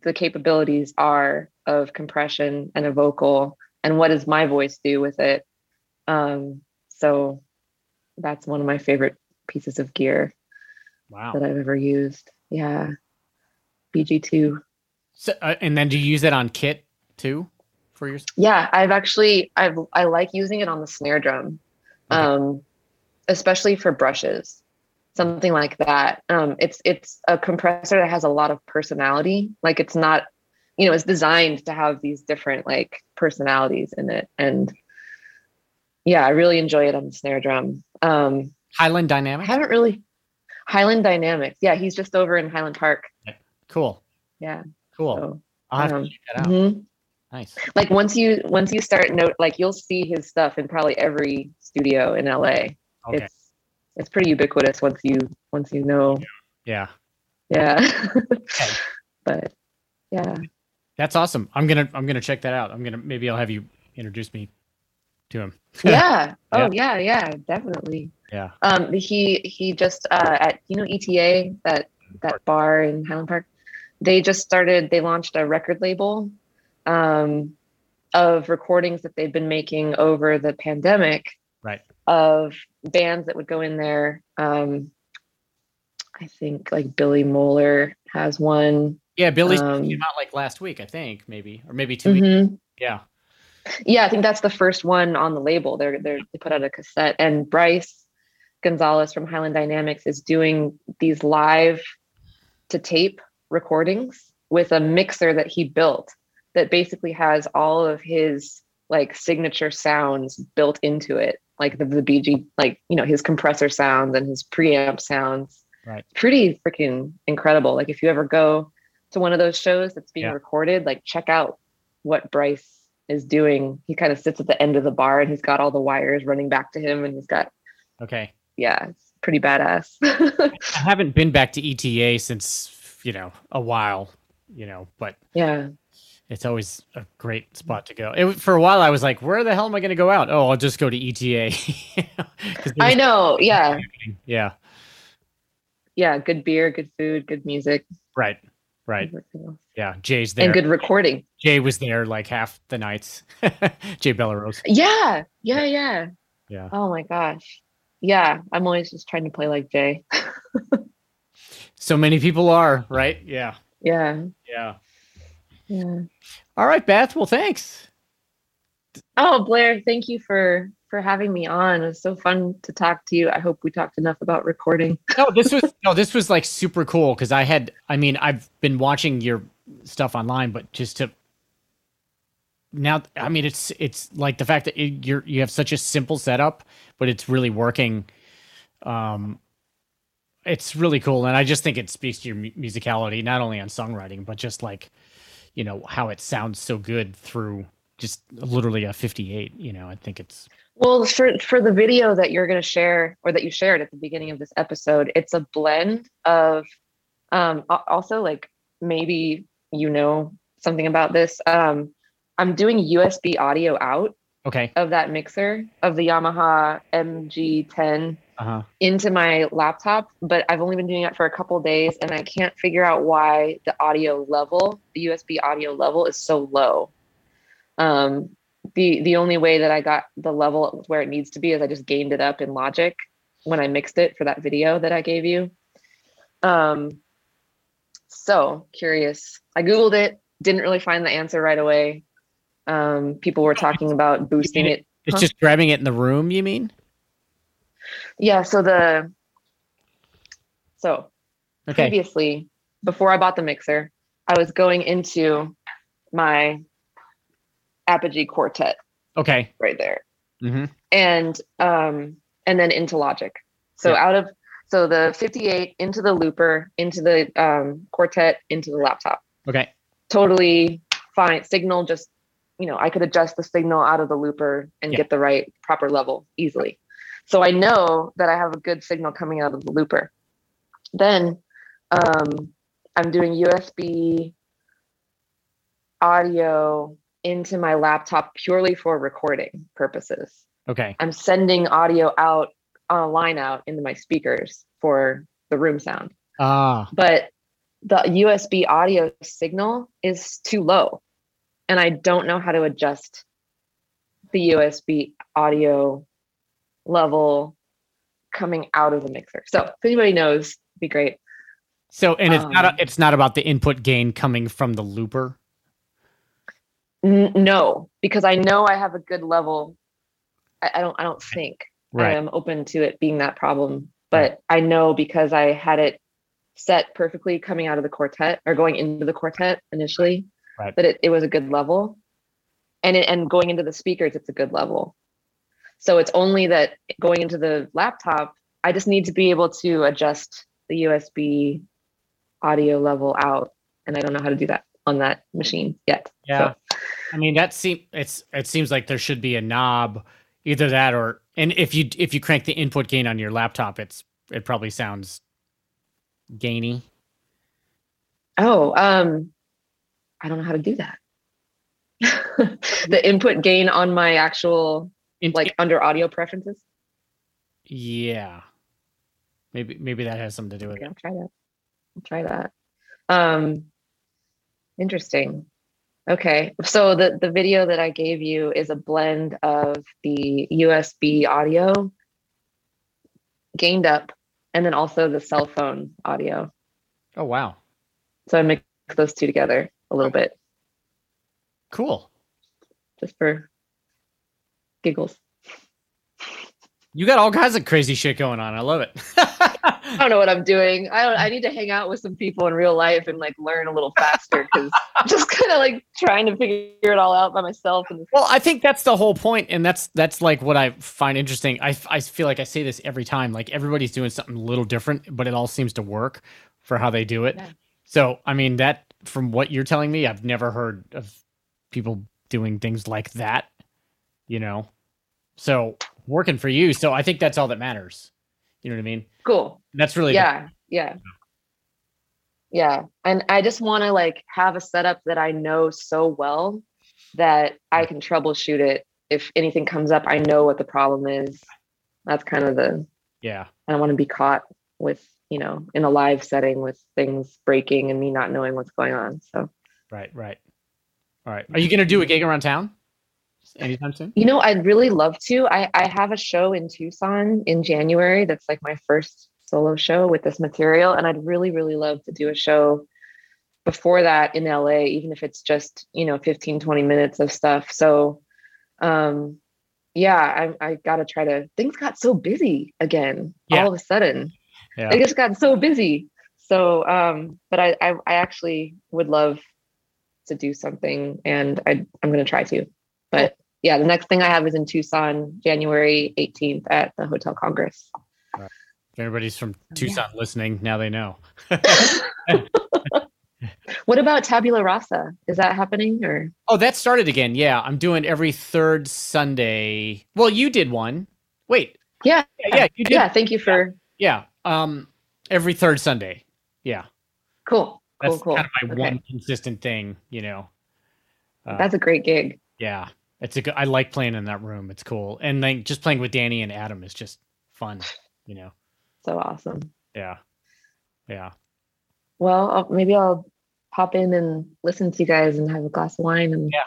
the capabilities are of compression and a vocal and what does my voice do with it um, so that's one of my favorite pieces of gear Wow. that i've ever used yeah bg2 So, uh, and then do you use it on kit too for your? Yeah, I've actually I've I like using it on the snare drum. Okay. Um especially for brushes. Something like that. Um it's it's a compressor that has a lot of personality. Like it's not you know, it's designed to have these different like personalities in it and yeah, I really enjoy it on the snare drum. Um Highland I Dynamics. haven't really Highland Dynamics. Yeah, he's just over in Highland Park. Cool. Yeah. Cool. So, I'll have um, to check that out. mhm. Nice. like once you once you start note like you'll see his stuff in probably every studio in LA. Okay. It's it's pretty ubiquitous once you once you know. yeah. Yeah. but yeah. That's awesome. I'm gonna I'm gonna check that out. I'm gonna maybe I'll have you introduce me to him. Yeah. Oh yeah, yeah, definitely. Yeah. Um he he just uh at you know ETA that that bar in Highland Park. They just started they launched a record label um of recordings that they've been making over the pandemic. Right. Of bands that would go in there. Um I think like Billy Mohler has one. Yeah. Billy's Um, came out like last week, I think, maybe, or maybe 2 weeks. Mhm. Yeah. Yeah, I think that's the first one on the label. They're they're they put out a cassette, and Bryce Gonzalez from Highland Dynamics is doing these live to tape recordings with a mixer that he built that basically has all of his like signature sounds built into it, like the, the BG, like you know his compressor sounds and his preamp sounds. Right. Pretty freaking incredible. Like if you ever go to one of those shows that's being Yeah. recorded, like check out what Bryce is doing. He kind of sits at the end of the bar and he's got all the wires running back to him and he's got Okay. yeah, it's pretty badass. I haven't been back to ETA since you know a while, you know, but yeah. It's always a great spot to go. It, for a while, I was like, "Where the hell am I going to go out?" Oh, I'll just go to ETA. I know. Yeah. Yeah. Yeah. Good beer, good food, good music. Right. Right. Yeah. Jay's there. And good recording. Jay was there like half the nights. Jay Bellerose. Yeah. Yeah. Yeah. Yeah. Oh my gosh. Yeah. I'm always just trying to play like Jay. So many people are right. Yeah. Yeah. Yeah. Yeah. All right, Beth. Well, thanks. Oh, Blair, thank you for for having me on. It was so fun to talk to you. I hope we talked enough about recording. no, this was no, this was like super cool because I had, I mean, I've been watching your stuff online, but just to now, I mean, it's it's like the fact that it, you're you have such a simple setup, but it's really working. Um, it's really cool, and I just think it speaks to your mu- musicality, not only on songwriting, but just like, you know, how it sounds so good through just literally a 58. You know, I think it's Well, for for the video that you're going to share or that you shared at the beginning of this episode, it's a blend of um also like maybe you know something about this. Um I'm doing USB audio out okay. of that mixer of the Yamaha MG10 Uh huh. into my laptop, but I've only been doing it for a couple days and I can't figure out why the audio level, the USB audio level is so low. Um, the the only way that I got the level where it needs to be is I just gained it up in Logic when I mixed it for that video that I gave you. Um, so curious. I googled it, didn't really find the answer right away. Um, people were talking about boosting it. It's Huh? just grabbing it in the room, you mean? Yeah, so the so Okay. previously before I bought the mixer, I was going into my Apogee Quartet Okay. right there. hmm and um and then into logic so Yeah. out of so the 58 into the looper into the um quartet into the laptop Okay. totally fine signal just you know i could adjust the signal out of the looper and Yeah. get the right proper level easily so i know that i have a good signal coming out of the looper then um i'm doing usb audio into my laptop purely for recording purposes Okay. I'm sending audio out on a line out into my speakers for the room sound. Ah. But the USB audio signal is too low. And I don't know how to adjust the USB audio level coming out of the mixer. So if anybody knows, it'd be great. So, and it's not. Um, A, it's not about the input gain coming from the looper. N- no, because I know I have a good level. I, I don't I don't think I am open to it being that problem. But I know because I had it set perfectly coming out of the quartet or going into the quartet initially, Right. that it, it was a good level. And it, and going into the speakers, it's a good level. So it's only that going into the laptop, I just need to be able to adjust the USB audio level out. And I don't know how to do that on that machine yet. Yeah. So, I mean, that seems it's it seems like there should be a knob, either that or and if you if you crank the input gain on your laptop, it's it probably sounds gainy. Oh, um, I don't know how to do that. the input gain on my actual In- like under audio preferences. yeah, maybe maybe that has something to do with Okay, it. I'll try that. I'll try that. Um, interesting. Okay, so the the video that I gave you is a blend of the USB audio gained up, and then also the cell phone audio. Oh wow, So I mixed those two together a little bit cool. just for giggles. You got all kinds of crazy shit going on. I love it. I don't know what I'm doing. I don't, I need to hang out with some people in real life and like learn a little faster because I'm just kind of like trying to figure it all out by myself. And Well, I think that's the whole point, and that's that's like what I find interesting. I I feel like I say this every time. Like everybody's doing something a little different, but it all seems to work for how they do it. Yeah. So, I mean, that from what you're telling me, I've never heard of people doing things like that. You know, so working for you. So I think that's all that matters. You know what I mean? cool. That's really Yeah. Yeah. Yeah. And I just want to like have a setup that I know so well that I can troubleshoot it. If anything comes up, I know what the problem is. That's kind of the, yeah. I don't want to be caught with, you know, in a live setting with things breaking and me not knowing what's going on. So, Right. Right. All right. Are you gonna do a gig around town anytime soon? you know, I'd really love to. I, I have a show in Tucson in January that's like my first solo show with this material. And I'd really, really love to do a show before that in LA, even if it's just, you know, 15, 20 minutes of stuff. So, um, yeah, I, I got to try to, things got so busy again Yeah. all of a sudden. Yeah. They just got so busy. So, um, but I, I, I actually would love to do something and I, I'm going to try to, but yeah, the next thing I have is in Tucson, January 18th at the Hotel Congress. If everybody's from yeah. Tucson listening, now they know. What about Tabula Rasa? Is that happening or? Oh, that started again. Yeah, I'm doing every third Sunday. Well, you did one. Wait. Yeah. Yeah, yeah you did. Yeah. Thank you for, Yeah. Um, every third Sunday. Yeah, cool. that's Cool, cool. kind of my Okay. one consistent thing. You know. Uh, That's a great gig. yeah, it's a good. I like playing in that room. It's cool, and like just playing with Danny and Adam is just fun. You know. So awesome. Yeah. Yeah. Well, I'll, maybe I'll pop in and listen to you guys and have a glass of wine and Yeah.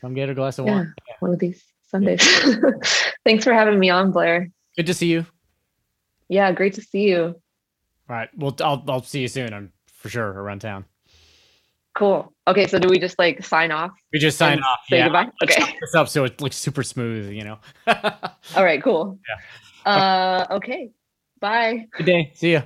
Come get a glass of Yeah. wine. one of these Sundays. Thanks for having me on, Blair. Good to see you. Yeah, great to see you. All right. Well, I'll I'll see you soon. I'm for sure around town. Cool. Okay, so do we just like sign off? We just sign off. Say yeah. goodbye. Let's Okay. this up so it looks super smooth. You know. All right. Cool. Uh. Okay. Bye. Good day. See ya.